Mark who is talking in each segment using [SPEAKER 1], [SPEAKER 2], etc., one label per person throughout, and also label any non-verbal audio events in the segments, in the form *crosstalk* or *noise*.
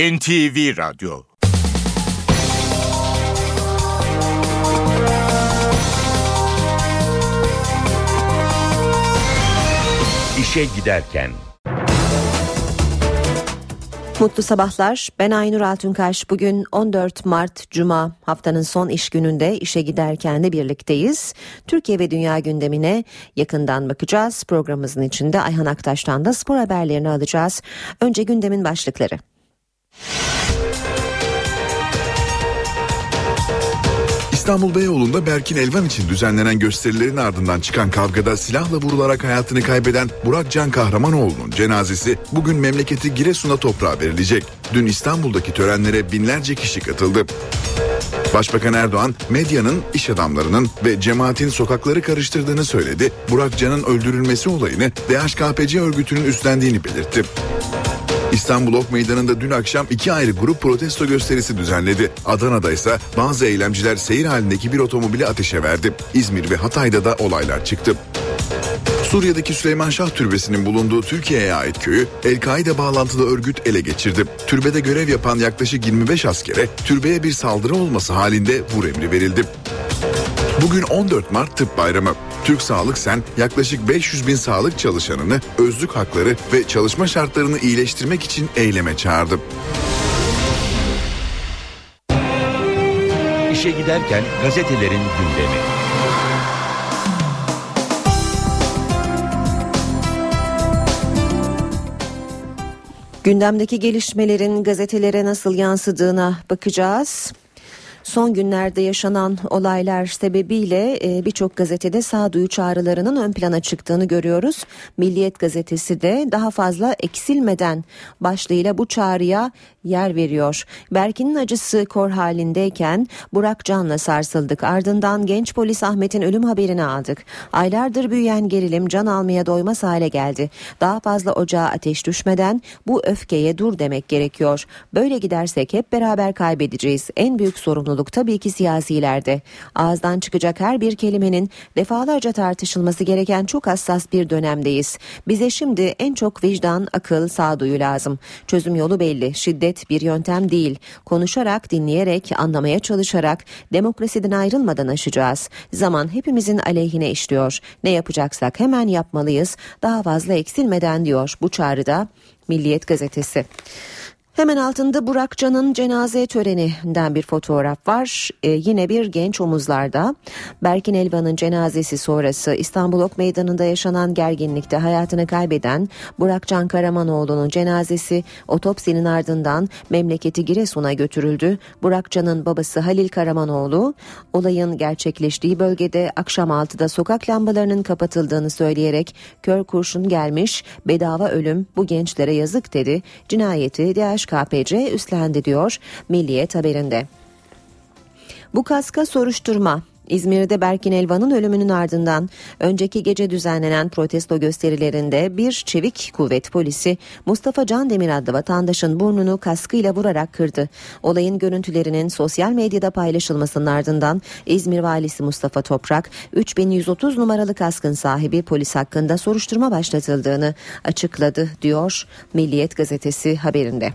[SPEAKER 1] NTV Radyo İşe Giderken
[SPEAKER 2] Mutlu sabahlar. Ben Aynur Altunkaş. Bugün 14 Mart Cuma haftanın son iş gününde işe giderken de birlikteyiz. Türkiye ve dünya gündemine yakından bakacağız. Programımızın içinde Ayhan Aktaş'tan da spor haberlerini alacağız. Önce gündemin başlıkları.
[SPEAKER 3] İstanbul Beyoğlu'nda Berkin Elvan için düzenlenen gösterilerin ardından çıkan kavgada silahla vurularak hayatını kaybeden Burak Can Kahramanoğlu'nun cenazesi bugün memleketi Giresun'a toprağa verilecek. Dün İstanbul'daki törenlere binlerce kişi katıldı. Başbakan Erdoğan medyanın, iş adamlarının ve cemaatin sokakları karıştırdığını söyledi. Burak Can'ın öldürülmesi olayını DHKPC örgütünün üstlendiğini belirtti. İstanbul Ok Meydanı'nda dün akşam iki ayrı grup protesto gösterisi düzenledi. Adana'da ise bazı eylemciler seyir halindeki bir otomobili ateşe verdi. İzmir ve Hatay'da da olaylar çıktı. Suriye'deki Süleyman Şah Türbesi'nin bulunduğu Türkiye'ye ait köyü El-Kaide bağlantılı örgüt ele geçirdi. Türbede görev yapan yaklaşık 25 askere türbeye bir saldırı olması halinde vur emri verildi. Bugün 14 Mart Tıp Bayramı. Türk Sağlık Sen yaklaşık 500 bin sağlık çalışanını özlük hakları ve çalışma şartlarını iyileştirmek için eyleme çağırdı.
[SPEAKER 1] İşe giderken gazetelerin gündemi.
[SPEAKER 2] Gündemdeki gelişmelerin gazetelere nasıl yansıdığına bakacağız. Son günlerde yaşanan olaylar sebebiyle e, birçok gazetede sağduyu çağrılarının ön plana çıktığını görüyoruz. Milliyet gazetesi de daha fazla eksilmeden başlığıyla bu çağrıya yer veriyor. Berkin'in acısı kor halindeyken Burak Can'la sarsıldık. Ardından genç polis Ahmet'in ölüm haberini aldık. Aylardır büyüyen gerilim can almaya doymaz hale geldi. Daha fazla ocağa ateş düşmeden bu öfkeye dur demek gerekiyor. Böyle gidersek hep beraber kaybedeceğiz. En büyük sorumluluk tabii ki siyasilerde. Ağızdan çıkacak her bir kelimenin defalarca tartışılması gereken çok hassas bir dönemdeyiz. Bize şimdi en çok vicdan, akıl, sağduyu lazım. Çözüm yolu belli. Şiddet şiddet bir yöntem değil. Konuşarak, dinleyerek, anlamaya çalışarak demokrasiden ayrılmadan aşacağız. Zaman hepimizin aleyhine işliyor. Ne yapacaksak hemen yapmalıyız. Daha fazla eksilmeden diyor bu çağrıda Milliyet gazetesi. Hemen altında Burak Can'ın cenaze töreninden bir fotoğraf var. Ee, yine bir genç omuzlarda. Berkin Elvan'ın cenazesi sonrası İstanbul Ok Meydanı'nda yaşanan gerginlikte hayatını kaybeden Burak Can Karamanoğlu'nun cenazesi otopsinin ardından memleketi Giresun'a götürüldü. Burak Can'ın babası Halil Karamanoğlu olayın gerçekleştiği bölgede akşam 6'da sokak lambalarının kapatıldığını söyleyerek kör kurşun gelmiş bedava ölüm bu gençlere yazık dedi. Cinayeti DH KPC üstlendi diyor Milliyet haberinde. Bu kaska soruşturma İzmir'de Berkin Elvan'ın ölümünün ardından önceki gece düzenlenen protesto gösterilerinde bir çevik kuvvet polisi Mustafa Can Demir adlı vatandaşın burnunu kaskıyla vurarak kırdı. Olayın görüntülerinin sosyal medyada paylaşılmasının ardından İzmir valisi Mustafa Toprak 3130 numaralı kaskın sahibi polis hakkında soruşturma başlatıldığını açıkladı diyor Milliyet gazetesi haberinde.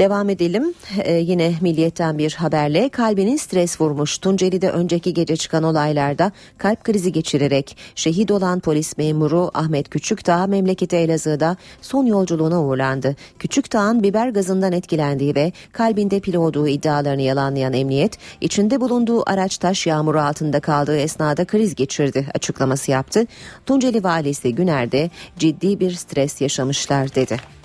[SPEAKER 2] Devam edelim. Ee, yine Milliyet'ten bir haberle kalbinin stres vurmuş. Tunceli'de önceki gece çıkan olaylarda kalp krizi geçirerek şehit olan polis memuru Ahmet Küçüktağ memleketi Elazığ'da son yolculuğuna uğurlandı. Küçüktağ'ın biber gazından etkilendiği ve kalbinde pil olduğu iddialarını yalanlayan emniyet, içinde bulunduğu araç taş yağmuru altında kaldığı esnada kriz geçirdi açıklaması yaptı. Tunceli valisi Güner'de ciddi bir stres yaşamışlar dedi.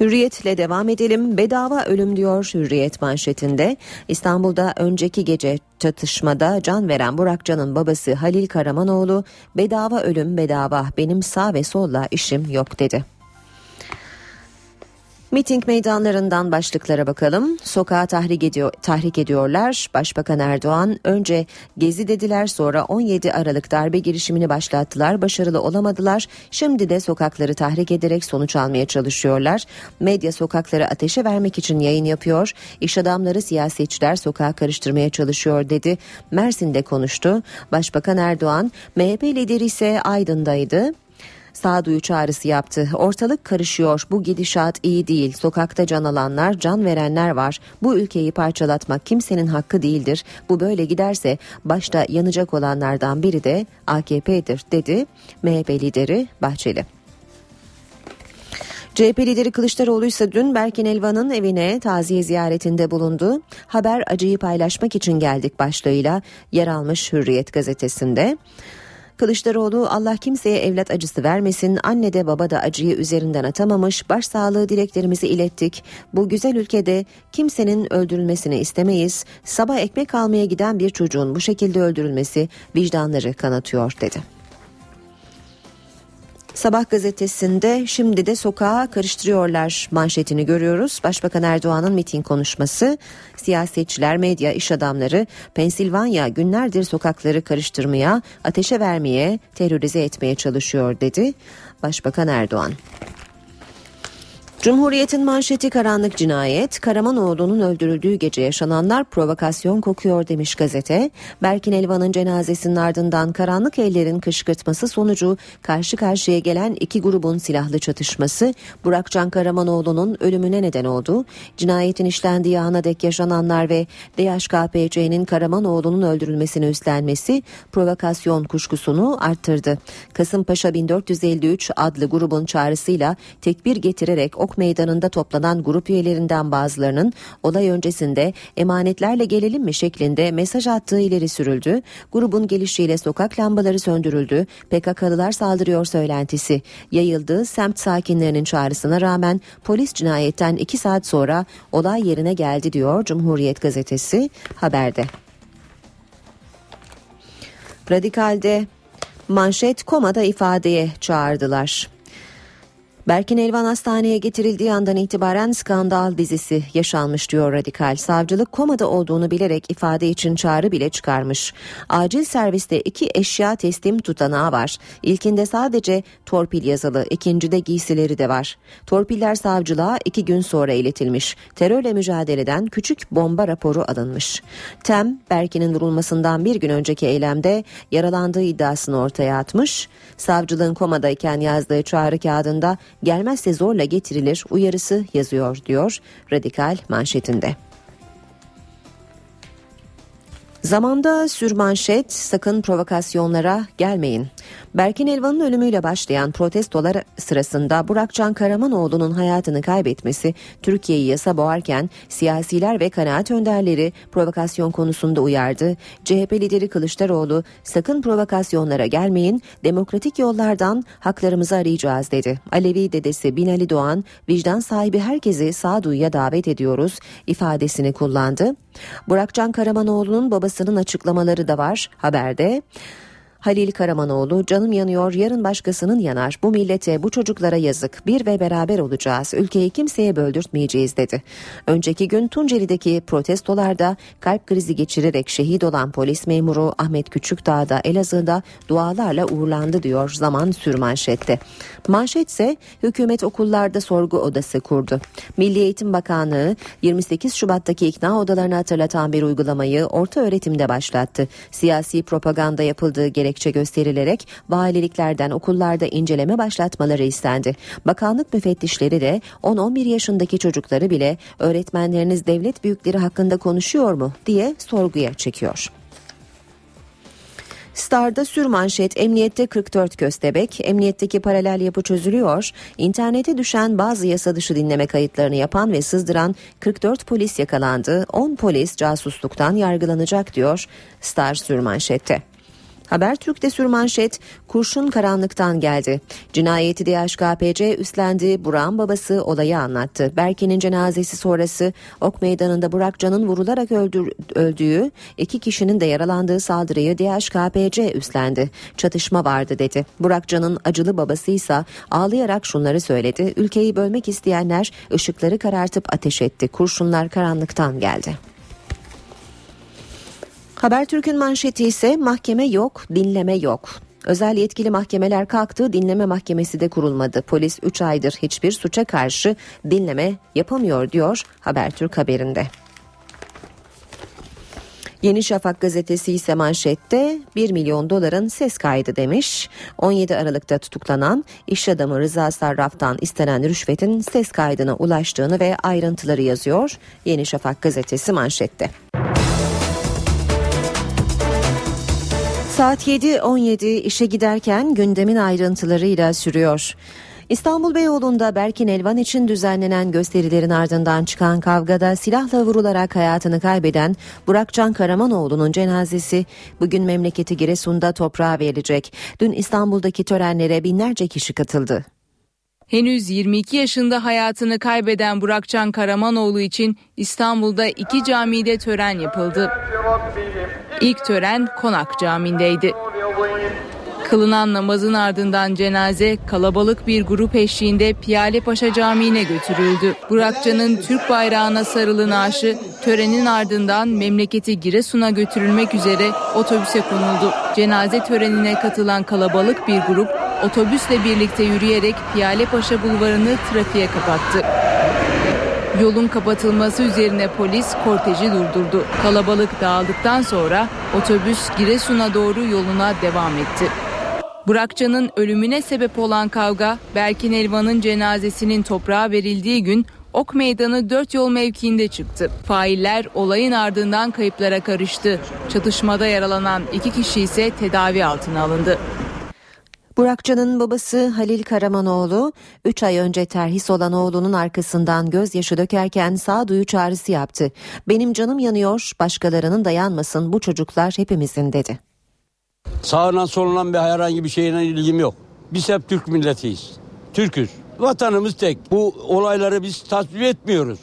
[SPEAKER 2] Hürriyetle devam edelim. Bedava ölüm diyor Hürriyet manşetinde. İstanbul'da önceki gece çatışmada can veren Burak Can'ın babası Halil Karamanoğlu bedava ölüm bedava benim sağ ve solla işim yok dedi. Miting meydanlarından başlıklara bakalım. Sokağa tahrik, ediyor, tahrik ediyorlar. Başbakan Erdoğan önce gezi dediler sonra 17 Aralık darbe girişimini başlattılar. Başarılı olamadılar. Şimdi de sokakları tahrik ederek sonuç almaya çalışıyorlar. Medya sokakları ateşe vermek için yayın yapıyor. İş adamları siyasetçiler sokağa karıştırmaya çalışıyor dedi. Mersin'de konuştu. Başbakan Erdoğan MHP lideri ise Aydın'daydı. Sağduyu çağrısı yaptı. Ortalık karışıyor. Bu gidişat iyi değil. Sokakta can alanlar, can verenler var. Bu ülkeyi parçalatmak kimsenin hakkı değildir. Bu böyle giderse başta yanacak olanlardan biri de AKP'dir dedi MHP lideri Bahçeli. CHP lideri Kılıçdaroğlu ise dün Berkin Elvan'ın evine taziye ziyaretinde bulundu. Haber acıyı paylaşmak için geldik başlığıyla yer almış Hürriyet gazetesinde. Kılıçdaroğlu Allah kimseye evlat acısı vermesin, anne de baba da acıyı üzerinden atamamış, başsağlığı dileklerimizi ilettik. Bu güzel ülkede kimsenin öldürülmesini istemeyiz. Sabah ekmek almaya giden bir çocuğun bu şekilde öldürülmesi vicdanları kanatıyor dedi. Sabah gazetesinde şimdi de sokağa karıştırıyorlar manşetini görüyoruz. Başbakan Erdoğan'ın miting konuşması, siyasetçiler, medya, iş adamları Pensilvanya günlerdir sokakları karıştırmaya, ateşe vermeye, terörize etmeye çalışıyor dedi. Başbakan Erdoğan. Cumhuriyet'in manşeti karanlık cinayet, Karamanoğlu'nun öldürüldüğü gece yaşananlar provokasyon kokuyor demiş gazete. Berkin Elvan'ın cenazesinin ardından karanlık ellerin kışkırtması sonucu karşı karşıya gelen iki grubun silahlı çatışması Burakcan Karamanoğlu'nun ölümüne neden oldu. Cinayetin işlendiği ana dek yaşananlar ve DHKPC'nin Karamanoğlu'nun öldürülmesini üstlenmesi provokasyon kuşkusunu arttırdı. Kasımpaşa 1453 adlı grubun çağrısıyla tekbir getirerek Ok Meydanı'nda toplanan grup üyelerinden bazılarının olay öncesinde emanetlerle gelelim mi şeklinde mesaj attığı ileri sürüldü. Grubun gelişiyle sokak lambaları söndürüldü. PKK'lılar saldırıyor söylentisi yayıldı. Semt sakinlerinin çağrısına rağmen polis cinayetten iki saat sonra olay yerine geldi diyor Cumhuriyet gazetesi haberde. Radikal'de manşet komada ifadeye çağırdılar. Berkin Elvan hastaneye getirildiği andan itibaren skandal dizisi yaşanmış diyor Radikal. Savcılık komada olduğunu bilerek ifade için çağrı bile çıkarmış. Acil serviste iki eşya teslim tutanağı var. İlkinde sadece torpil yazılı, ikincide giysileri de var. Torpiller savcılığa iki gün sonra iletilmiş. Terörle mücadeleden küçük bomba raporu alınmış. Tem, Berkin'in vurulmasından bir gün önceki eylemde yaralandığı iddiasını ortaya atmış. Savcılığın komadayken yazdığı çağrı kağıdında gelmezse zorla getirilir uyarısı yazıyor diyor Radikal manşetinde. Zamanda sürmanşet sakın provokasyonlara gelmeyin. Berkin Elvan'ın ölümüyle başlayan protestolar sırasında Burakcan Karamanoğlu'nun hayatını kaybetmesi Türkiye'yi yasa boğarken siyasiler ve kanaat önderleri provokasyon konusunda uyardı. CHP lideri Kılıçdaroğlu sakın provokasyonlara gelmeyin demokratik yollardan haklarımızı arayacağız dedi. Alevi dedesi Binali Doğan vicdan sahibi herkesi sağduyuya davet ediyoruz ifadesini kullandı. Burakcan Karamanoğlu'nun babasının açıklamaları da var haberde. Halil Karamanoğlu canım yanıyor yarın başkasının yanar bu millete bu çocuklara yazık bir ve beraber olacağız ülkeyi kimseye böldürtmeyeceğiz dedi. Önceki gün Tunceli'deki protestolarda kalp krizi geçirerek şehit olan polis memuru Ahmet Küçükdağ'da Elazığ'da dualarla uğurlandı diyor zaman sürmanşette. Manşet ise hükümet okullarda sorgu odası kurdu. Milli Eğitim Bakanlığı 28 Şubat'taki ikna odalarını hatırlatan bir uygulamayı orta öğretimde başlattı. Siyasi propaganda yapıldığı gerek gerekçe gösterilerek valiliklerden okullarda inceleme başlatmaları istendi. Bakanlık müfettişleri de 10-11 yaşındaki çocukları bile öğretmenleriniz devlet büyükleri hakkında konuşuyor mu diye sorguya çekiyor. Star'da sürmanşet emniyette 44 köstebek, emniyetteki paralel yapı çözülüyor, internete düşen bazı yasa dışı dinleme kayıtlarını yapan ve sızdıran 44 polis yakalandı, 10 polis casusluktan yargılanacak diyor Star sürmanşette. Habertürk'te sürmanşet kurşun karanlıktan geldi. Cinayeti DHKPC üstlendi. Burak'ın babası olayı anlattı. Berke'nin cenazesi sonrası Ok Meydanı'nda Burak Can'ın vurularak öldür, öldüğü iki kişinin de yaralandığı saldırıyı DHKPC üstlendi. Çatışma vardı dedi. Burak Can'ın acılı babası ise ağlayarak şunları söyledi. Ülkeyi bölmek isteyenler ışıkları karartıp ateş etti. Kurşunlar karanlıktan geldi. Habertürk'ün manşeti ise mahkeme yok, dinleme yok. Özel yetkili mahkemeler kalktı, dinleme mahkemesi de kurulmadı. Polis 3 aydır hiçbir suça karşı dinleme yapamıyor diyor Habertürk haberinde. Yeni Şafak gazetesi ise manşette 1 milyon doların ses kaydı demiş. 17 Aralık'ta tutuklanan iş adamı Rıza Sarraf'tan istenen rüşvetin ses kaydına ulaştığını ve ayrıntıları yazıyor. Yeni Şafak gazetesi manşette. Saat 7.17 işe giderken gündemin ayrıntılarıyla sürüyor. İstanbul Beyoğlu'nda Berkin Elvan için düzenlenen gösterilerin ardından çıkan kavgada silahla vurularak hayatını kaybeden Burakcan Karamanoğlu'nun cenazesi bugün memleketi Giresun'da toprağa verilecek. Dün İstanbul'daki törenlere binlerce kişi katıldı.
[SPEAKER 4] Henüz 22 yaşında hayatını kaybeden Burakcan Karamanoğlu için İstanbul'da iki camide tören yapıldı. İlk tören Konak Camii'ndeydi. Kılınan namazın ardından cenaze kalabalık bir grup eşliğinde Piyale Paşa Camii'ne götürüldü. Burakcan'ın Türk bayrağına sarılı naaşı törenin ardından memleketi Giresun'a götürülmek üzere otobüse konuldu. Cenaze törenine katılan kalabalık bir grup otobüsle birlikte yürüyerek Piyale Paşa Bulvarı'nı trafiğe kapattı. Yolun kapatılması üzerine polis korteji durdurdu. Kalabalık dağıldıktan sonra otobüs Giresun'a doğru yoluna devam etti. Burakcan'ın ölümüne sebep olan kavga Berkin Elvan'ın cenazesinin toprağa verildiği gün Ok Meydanı 4 yol mevkiinde çıktı. Failler olayın ardından kayıplara karıştı. Çatışmada yaralanan iki kişi ise tedavi altına alındı.
[SPEAKER 2] Burakcan'ın babası Halil Karamanoğlu 3 ay önce terhis olan oğlunun arkasından gözyaşı dökerken sağduyu çağrısı yaptı. Benim canım yanıyor, başkalarının da yanmasın bu çocuklar hepimizin dedi.
[SPEAKER 5] Sağından solunan bir herhangi bir şeyine ilgim yok. Biz hep Türk milletiyiz. Türküz. Vatanımız tek. Bu olayları biz tasvip etmiyoruz.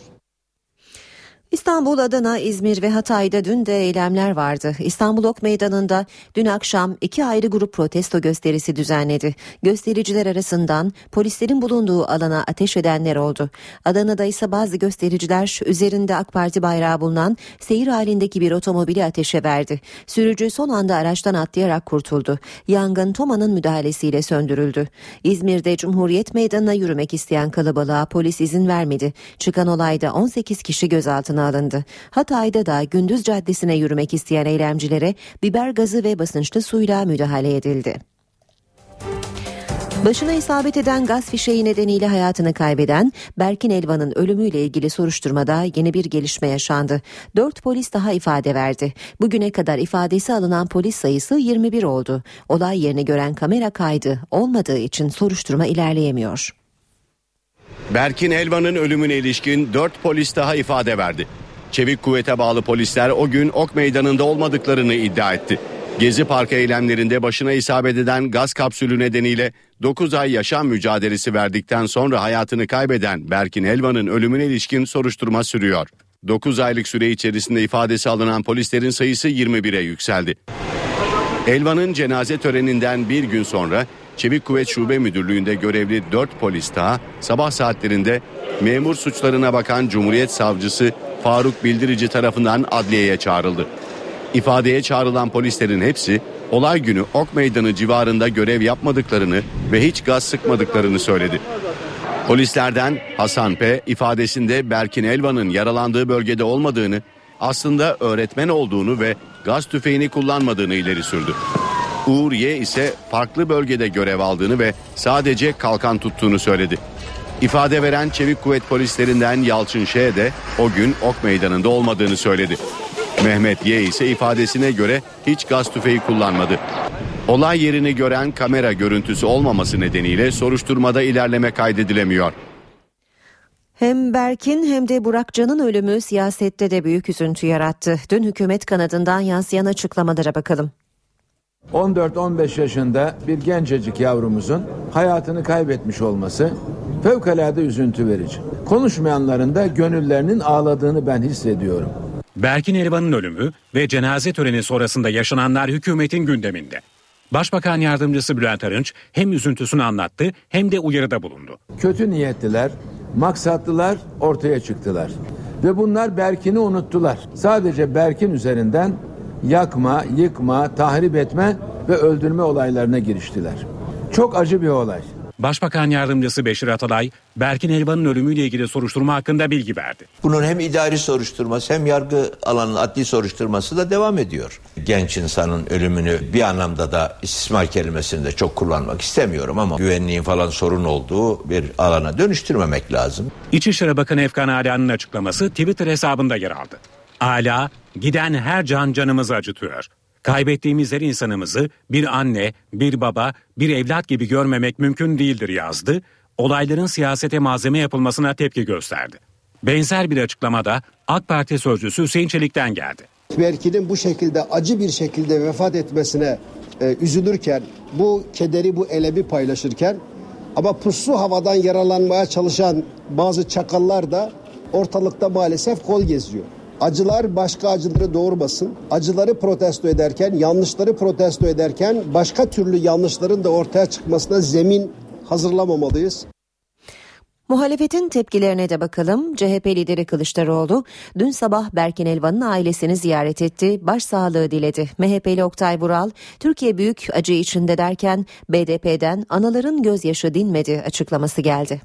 [SPEAKER 2] İstanbul, Adana, İzmir ve Hatay'da dün de eylemler vardı. İstanbul Ok Meydanı'nda dün akşam iki ayrı grup protesto gösterisi düzenledi. Göstericiler arasından polislerin bulunduğu alana ateş edenler oldu. Adana'da ise bazı göstericiler üzerinde AK Parti bayrağı bulunan seyir halindeki bir otomobili ateşe verdi. Sürücü son anda araçtan atlayarak kurtuldu. Yangın TOMA'nın müdahalesiyle söndürüldü. İzmir'de Cumhuriyet Meydanı'na yürümek isteyen kalabalığa polis izin vermedi. Çıkan olayda 18 kişi gözaltına alındı. Hatay'da da Gündüz Caddesi'ne yürümek isteyen eylemcilere biber gazı ve basınçlı suyla müdahale edildi. Başına isabet eden gaz fişeği nedeniyle hayatını kaybeden Berkin Elvan'ın ölümüyle ilgili soruşturmada yeni bir gelişme yaşandı. Dört polis daha ifade verdi. Bugüne kadar ifadesi alınan polis sayısı 21 oldu. Olay yerini gören kamera kaydı olmadığı için soruşturma ilerleyemiyor.
[SPEAKER 6] Berkin Elvan'ın ölümüne ilişkin 4 polis daha ifade verdi. Çevik kuvvete bağlı polisler o gün Ok Meydanı'nda olmadıklarını iddia etti. Gezi Parkı eylemlerinde başına isabet eden gaz kapsülü nedeniyle 9 ay yaşam mücadelesi verdikten sonra hayatını kaybeden Berkin Elvan'ın ölümüne ilişkin soruşturma sürüyor. 9 aylık süre içerisinde ifadesi alınan polislerin sayısı 21'e yükseldi. Elvan'ın cenaze töreninden bir gün sonra Çevik Kuvvet Şube Müdürlüğü'nde görevli 4 polis daha sabah saatlerinde memur suçlarına bakan Cumhuriyet Savcısı Faruk Bildirici tarafından adliyeye çağrıldı. İfadeye çağrılan polislerin hepsi olay günü Ok Meydanı civarında görev yapmadıklarını ve hiç gaz sıkmadıklarını söyledi. Polislerden Hasan P. ifadesinde Berkin Elvan'ın yaralandığı bölgede olmadığını, aslında öğretmen olduğunu ve gaz tüfeğini kullanmadığını ileri sürdü. Uğur Y ise farklı bölgede görev aldığını ve sadece kalkan tuttuğunu söyledi. İfade veren çevik kuvvet polislerinden Yalçın Ş de o gün ok meydanında olmadığını söyledi. Mehmet Y ise ifadesine göre hiç gaz tüfeği kullanmadı. Olay yerini gören kamera görüntüsü olmaması nedeniyle soruşturmada ilerleme kaydedilemiyor.
[SPEAKER 2] Hem Berkin hem de Burakcan'ın ölümü siyasette de büyük üzüntü yarattı. Dün hükümet kanadından yansıyan açıklamalara bakalım.
[SPEAKER 7] 14-15 yaşında bir gencecik yavrumuzun hayatını kaybetmiş olması fevkalade üzüntü verici. Konuşmayanların da gönüllerinin ağladığını ben hissediyorum.
[SPEAKER 8] Berkin Elvan'ın ölümü ve cenaze töreni sonrasında yaşananlar hükümetin gündeminde. Başbakan yardımcısı Bülent Arınç hem üzüntüsünü anlattı hem de uyarıda bulundu.
[SPEAKER 7] Kötü niyetliler, maksatlılar ortaya çıktılar. Ve bunlar Berkin'i unuttular. Sadece Berkin üzerinden yakma, yıkma, tahrip etme ve öldürme olaylarına giriştiler. Çok acı bir olay.
[SPEAKER 8] Başbakan Yardımcısı Beşir Atalay, Berkin Elvan'ın ölümüyle ilgili soruşturma hakkında bilgi verdi.
[SPEAKER 9] Bunun hem idari soruşturması hem yargı alanı adli soruşturması da devam ediyor. Genç insanın ölümünü bir anlamda da istismar kelimesini de çok kullanmak istemiyorum ama güvenliğin falan sorun olduğu bir alana dönüştürmemek lazım.
[SPEAKER 8] İçişleri Bakanı Efkan Ala'nın açıklaması Twitter hesabında yer aldı. Ala, giden her can canımızı acıtıyor. Kaybettiğimiz her insanımızı bir anne, bir baba, bir evlat gibi görmemek mümkün değildir yazdı. Olayların siyasete malzeme yapılmasına tepki gösterdi. Benzer bir açıklamada AK Parti sözcüsü Hüseyin Çelik'ten geldi.
[SPEAKER 10] Berkin'in bu şekilde acı bir şekilde vefat etmesine e, üzülürken, bu kederi, bu elemi paylaşırken ama puslu havadan yaralanmaya çalışan bazı çakallar da ortalıkta maalesef kol geziyor. Acılar başka acıları doğurmasın. Acıları protesto ederken, yanlışları protesto ederken başka türlü yanlışların da ortaya çıkmasına zemin hazırlamamalıyız.
[SPEAKER 2] Muhalefetin tepkilerine de bakalım. CHP lideri Kılıçdaroğlu dün sabah Berkin Elvan'ın ailesini ziyaret etti. Başsağlığı diledi. MHP'li Oktay Vural Türkiye büyük acı içinde derken BDP'den anaların gözyaşı dinmedi açıklaması geldi.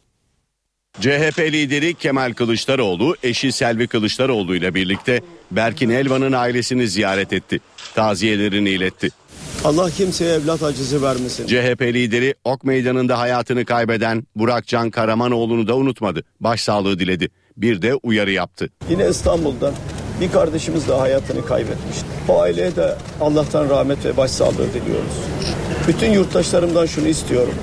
[SPEAKER 6] CHP lideri Kemal Kılıçdaroğlu eşi Selvi Kılıçdaroğlu ile birlikte Berkin Elvan'ın ailesini ziyaret etti. Taziyelerini iletti.
[SPEAKER 11] Allah kimseye evlat acısı vermesin.
[SPEAKER 6] CHP lideri Ok Meydanı'nda hayatını kaybeden Burak Can Karamanoğlu'nu da unutmadı. Başsağlığı diledi. Bir de uyarı yaptı.
[SPEAKER 11] Yine İstanbul'da bir kardeşimiz de hayatını kaybetmişti. O aileye de Allah'tan rahmet ve başsağlığı diliyoruz. Bütün yurttaşlarımdan şunu istiyorum.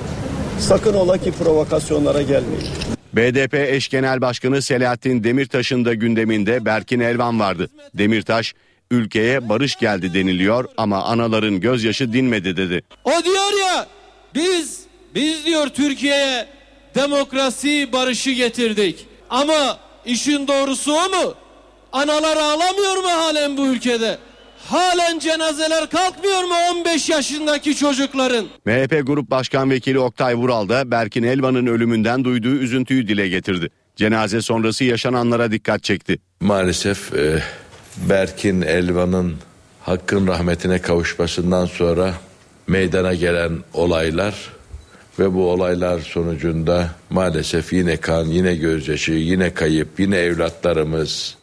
[SPEAKER 11] Sakın ola ki provokasyonlara gelmeyin.
[SPEAKER 6] BDP eş genel başkanı Selahattin Demirtaş'ın da gündeminde Berkin Elvan vardı. Demirtaş, ülkeye barış geldi deniliyor ama anaların gözyaşı dinmedi dedi.
[SPEAKER 12] O diyor ya biz biz diyor Türkiye'ye demokrasi barışı getirdik. Ama işin doğrusu o mu? Analar ağlamıyor mu halen bu ülkede? Halen cenazeler kalkmıyor mu 15 yaşındaki çocukların?
[SPEAKER 6] MHP Grup Başkan Vekili Oktay Vural da Berkin Elvan'ın ölümünden duyduğu üzüntüyü dile getirdi. Cenaze sonrası yaşananlara dikkat çekti.
[SPEAKER 13] Maalesef e, Berkin Elvan'ın hakkın rahmetine kavuşmasından sonra meydana gelen olaylar ve bu olaylar sonucunda maalesef yine kan, yine gözyaşı, yine kayıp, yine evlatlarımız,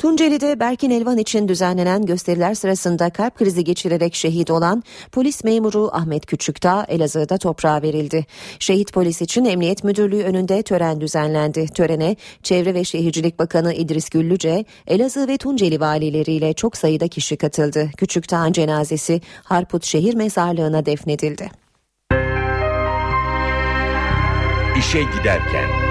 [SPEAKER 2] Tunceli'de Berkin Elvan için düzenlenen gösteriler sırasında kalp krizi geçirerek şehit olan polis memuru Ahmet Küçükdağ Elazığ'da toprağa verildi. Şehit polis için Emniyet Müdürlüğü önünde tören düzenlendi. Törene Çevre ve Şehircilik Bakanı İdris Güllüce, Elazığ ve Tunceli valileriyle çok sayıda kişi katıldı. Küçükdağ'ın cenazesi Harput Şehir Mezarlığı'na defnedildi.
[SPEAKER 1] İşe giderken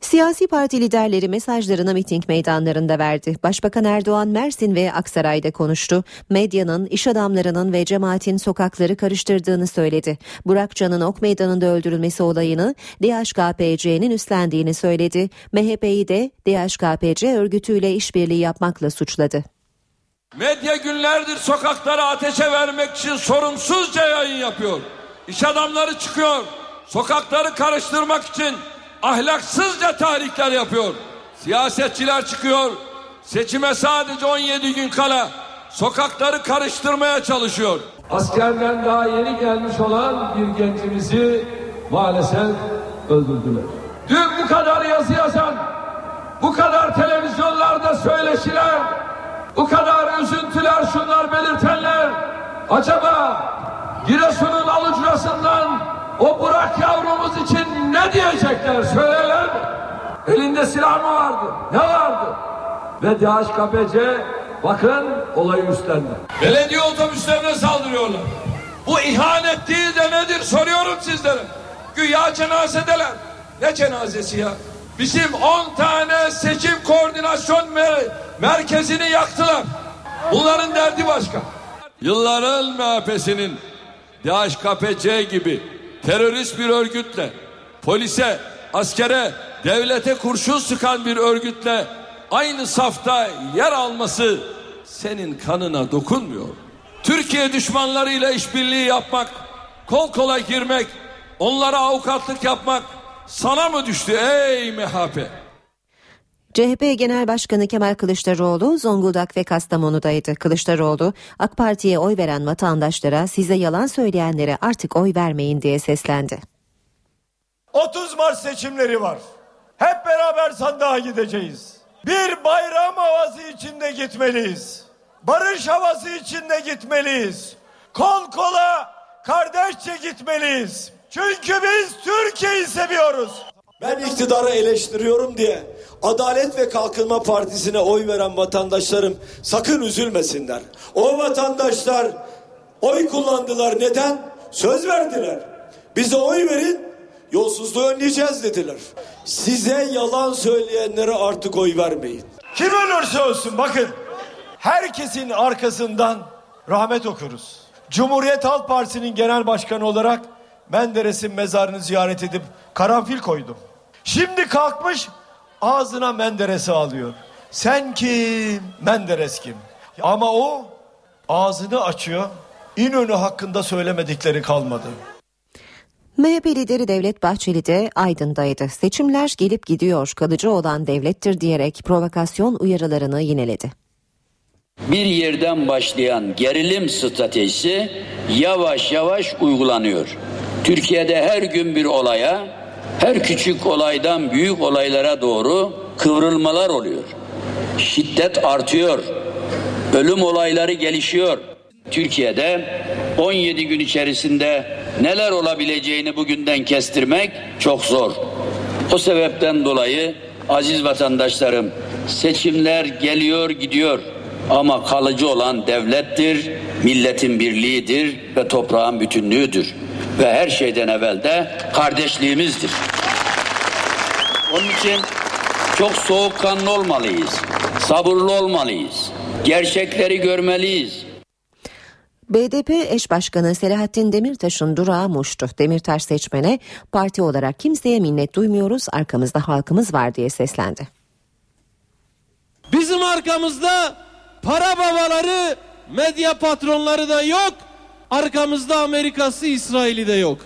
[SPEAKER 2] Siyasi parti liderleri mesajlarını miting meydanlarında verdi. Başbakan Erdoğan Mersin ve Aksaray'da konuştu. Medyanın, iş adamlarının ve cemaatin sokakları karıştırdığını söyledi. Burak Can'ın Ok Meydanı'nda öldürülmesi olayını DHKPC'nin üstlendiğini söyledi. MHP'yi de DHKPC örgütüyle işbirliği yapmakla suçladı.
[SPEAKER 14] Medya günlerdir sokakları ateşe vermek için sorumsuzca yayın yapıyor. İş adamları çıkıyor. Sokakları karıştırmak için ahlaksızca tahrikler yapıyor. Siyasetçiler çıkıyor. Seçime sadece 17 gün kala sokakları karıştırmaya çalışıyor.
[SPEAKER 15] Askerden daha yeni gelmiş olan bir gencimizi maalesef öldürdüler.
[SPEAKER 14] Dün bu kadar yazı yazan, bu kadar televizyonlarda söyleşiler, bu kadar üzüntüler şunlar belirtenler acaba Giresun'un alucurasından o Burak yavrumuz için ne diyecekler söylerler mi? Elinde silah mı vardı? Ne vardı?
[SPEAKER 15] Ve DHKPC bakın olayı üstlendi.
[SPEAKER 14] Belediye otobüslerine saldırıyorlar. Bu ihanet değil de nedir soruyorum sizlere. Güya cenazedeler. Ne cenazesi ya? Bizim 10 tane seçim koordinasyon mer merkezini yaktılar. Bunların derdi başka. Yılların MHP'sinin DHKPC gibi terörist bir örgütle, polise, askere, devlete kurşun sıkan bir örgütle aynı safta yer alması senin kanına dokunmuyor. Türkiye düşmanlarıyla işbirliği yapmak, kol kola girmek, onlara avukatlık yapmak sana mı düştü ey MHP?
[SPEAKER 2] CHP Genel Başkanı Kemal Kılıçdaroğlu Zonguldak ve Kastamonu'daydı. Kılıçdaroğlu AK Parti'ye oy veren vatandaşlara size yalan söyleyenlere artık oy vermeyin diye seslendi.
[SPEAKER 16] 30 Mart seçimleri var. Hep beraber sandığa gideceğiz. Bir bayram havası içinde gitmeliyiz. Barış havası içinde gitmeliyiz. Kol kola kardeşçe gitmeliyiz. Çünkü biz Türkiye'yi seviyoruz. Ben iktidarı eleştiriyorum diye Adalet ve Kalkınma Partisi'ne oy veren vatandaşlarım sakın üzülmesinler. O vatandaşlar oy kullandılar. Neden? Söz verdiler. Bize oy verin, yolsuzluğu önleyeceğiz dediler. Size yalan söyleyenlere artık oy vermeyin. Kim ölürse ölsün bakın. Herkesin arkasından rahmet okuruz. Cumhuriyet Halk Partisi'nin genel başkanı olarak Menderes'in mezarını ziyaret edip karanfil koydum. Şimdi kalkmış ağzına Menderes'i alıyor. Sen kim? Menderes kim? Ama o ağzını açıyor. İnönü hakkında söylemedikleri kalmadı.
[SPEAKER 2] MHP lideri Devlet Bahçeli de Aydın'daydı. Seçimler gelip gidiyor, kalıcı olan devlettir diyerek provokasyon uyarılarını yineledi.
[SPEAKER 17] Bir yerden başlayan gerilim stratejisi yavaş yavaş uygulanıyor. Türkiye'de her gün bir olaya, her küçük olaydan büyük olaylara doğru kıvrılmalar oluyor. Şiddet artıyor. Ölüm olayları gelişiyor. Türkiye'de 17 gün içerisinde neler olabileceğini bugünden kestirmek çok zor. O sebepten dolayı aziz vatandaşlarım seçimler geliyor gidiyor ama kalıcı olan devlettir, milletin birliğidir ve toprağın bütünlüğüdür ve her şeyden evvel de kardeşliğimizdir. Onun için çok soğukkanlı olmalıyız, sabırlı olmalıyız, gerçekleri görmeliyiz.
[SPEAKER 2] BDP eş başkanı Selahattin Demirtaş'ın durağı Muş'tu. Demirtaş seçmene parti olarak kimseye minnet duymuyoruz arkamızda halkımız var diye seslendi.
[SPEAKER 12] Bizim arkamızda para babaları, medya patronları da yok. Arkamızda Amerika'sı, İsrail'i de yok.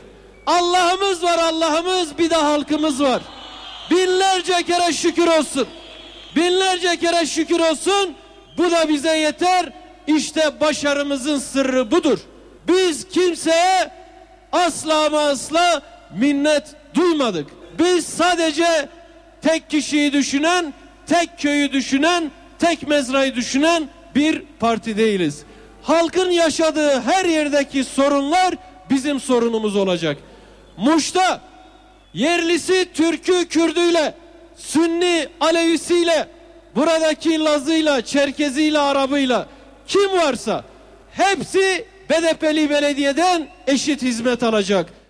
[SPEAKER 12] Allah'ımız var Allah'ımız bir de halkımız var. Binlerce kere şükür olsun. Binlerce kere şükür olsun. Bu da bize yeter. İşte başarımızın sırrı budur. Biz kimseye asla ama asla minnet duymadık. Biz sadece tek kişiyi düşünen, tek köyü düşünen, tek mezrayı düşünen bir parti değiliz. Halkın yaşadığı her yerdeki sorunlar bizim sorunumuz olacak. Muş'ta yerlisi Türk'ü Kürdüyle, Sünni Alevisiyle, buradaki Lazıyla, Çerkeziyle, Arabıyla kim varsa hepsi BDP'li belediyeden eşit hizmet alacak.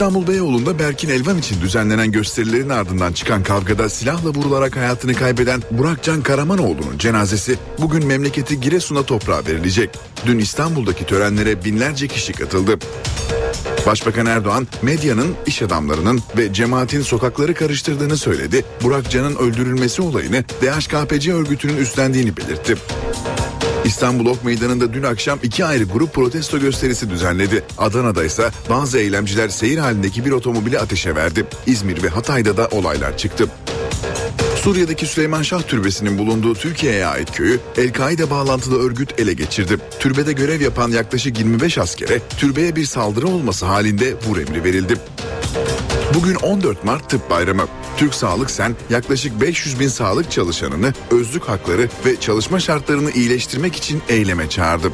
[SPEAKER 3] İstanbul Beyoğlu'nda Berkin Elvan için düzenlenen gösterilerin ardından çıkan kavgada silahla vurularak hayatını kaybeden Burakcan Karamanoğlu'nun cenazesi bugün memleketi Giresun'a toprağa verilecek. Dün İstanbul'daki törenlere binlerce kişi katıldı. Başbakan Erdoğan medyanın, iş adamlarının ve cemaatin sokakları karıştırdığını söyledi. Burakcan'ın öldürülmesi olayını DHKPC örgütünün üstlendiğini belirtti. İstanbul Ok Meydanı'nda dün akşam iki ayrı grup protesto gösterisi düzenledi. Adana'da ise bazı eylemciler seyir halindeki bir otomobili ateşe verdi. İzmir ve Hatay'da da olaylar çıktı. Suriye'deki Süleyman Şah Türbesi'nin bulunduğu Türkiye'ye ait köyü El-Kaide bağlantılı örgüt ele geçirdi. Türbede görev yapan yaklaşık 25 askere türbeye bir saldırı olması halinde vur emri verildi. Bugün 14 Mart Tıp Bayramı. Türk Sağlık Sen yaklaşık 500 bin sağlık çalışanını özlük hakları ve çalışma şartlarını iyileştirmek için eyleme çağırdı.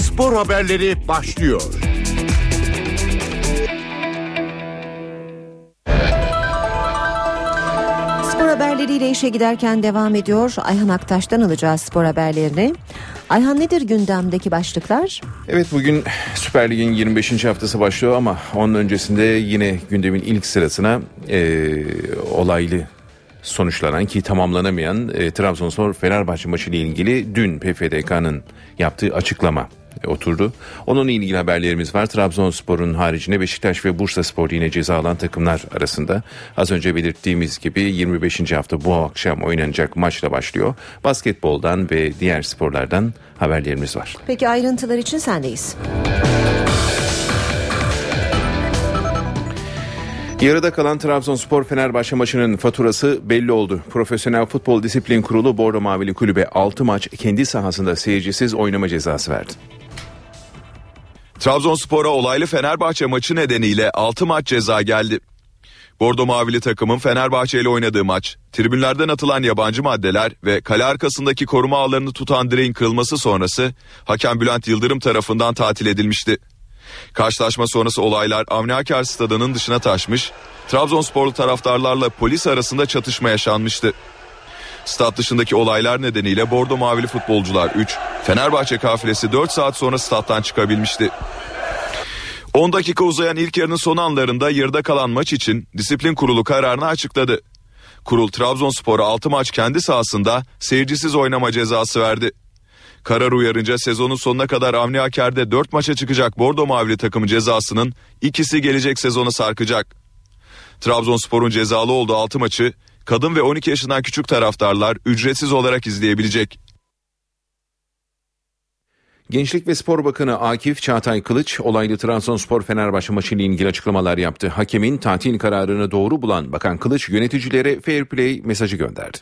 [SPEAKER 1] Spor haberleri başlıyor.
[SPEAKER 2] Spor haberleriyle işe giderken devam ediyor. Ayhan Aktaş'tan alacağız spor haberlerini. Ayhan nedir gündemdeki başlıklar?
[SPEAKER 18] Evet bugün Süper Lig'in 25. haftası başlıyor ama onun öncesinde yine gündemin ilk sırasına e, olaylı sonuçlanan ki tamamlanamayan e, Trabzonspor Fenerbahçe maçı ile ilgili dün PFDK'nın yaptığı açıklama oturdu. Onunla ilgili haberlerimiz var. Trabzonspor'un haricinde Beşiktaş ve Bursa Spor yine ceza alan takımlar arasında. Az önce belirttiğimiz gibi 25. hafta bu akşam oynanacak maçla başlıyor. Basketboldan ve diğer sporlardan haberlerimiz var.
[SPEAKER 2] Peki ayrıntılar için sendeyiz.
[SPEAKER 18] Yarıda kalan Trabzonspor Fenerbahçe maçının faturası belli oldu. Profesyonel Futbol Disiplin Kurulu Bordo Mavili Kulübe 6 maç kendi sahasında seyircisiz oynama cezası verdi.
[SPEAKER 19] Trabzonspor'a olaylı Fenerbahçe maçı nedeniyle 6 maç ceza geldi. Bordo Mavili takımın Fenerbahçe ile oynadığı maç, tribünlerden atılan yabancı maddeler ve kale arkasındaki koruma ağlarını tutan direğin kırılması sonrası hakem Bülent Yıldırım tarafından tatil edilmişti. Karşılaşma sonrası olaylar Avni stadının dışına taşmış, Trabzonsporlu taraftarlarla polis arasında çatışma yaşanmıştı. Stat dışındaki olaylar nedeniyle Bordo Mavili futbolcular 3, Fenerbahçe kafilesi 4 saat sonra stat'tan çıkabilmişti. 10 dakika uzayan ilk yarının son anlarında yarıda kalan maç için disiplin kurulu kararını açıkladı. Kurul Trabzonspor'a 6 maç kendi sahasında seyircisiz oynama cezası verdi. Karar uyarınca sezonun sonuna kadar Avni Aker'de 4 maça çıkacak Bordo Mavili takımı cezasının ikisi gelecek sezona sarkacak. Trabzonspor'un cezalı olduğu 6 maçı kadın ve 12 yaşından küçük taraftarlar ücretsiz olarak izleyebilecek.
[SPEAKER 18] Gençlik ve Spor Bakanı Akif Çağatay Kılıç olaylı Trabzonspor Fenerbahçe maçı ile ilgili açıklamalar yaptı. Hakemin tatil kararını doğru bulan Bakan Kılıç yöneticilere fair play mesajı gönderdi.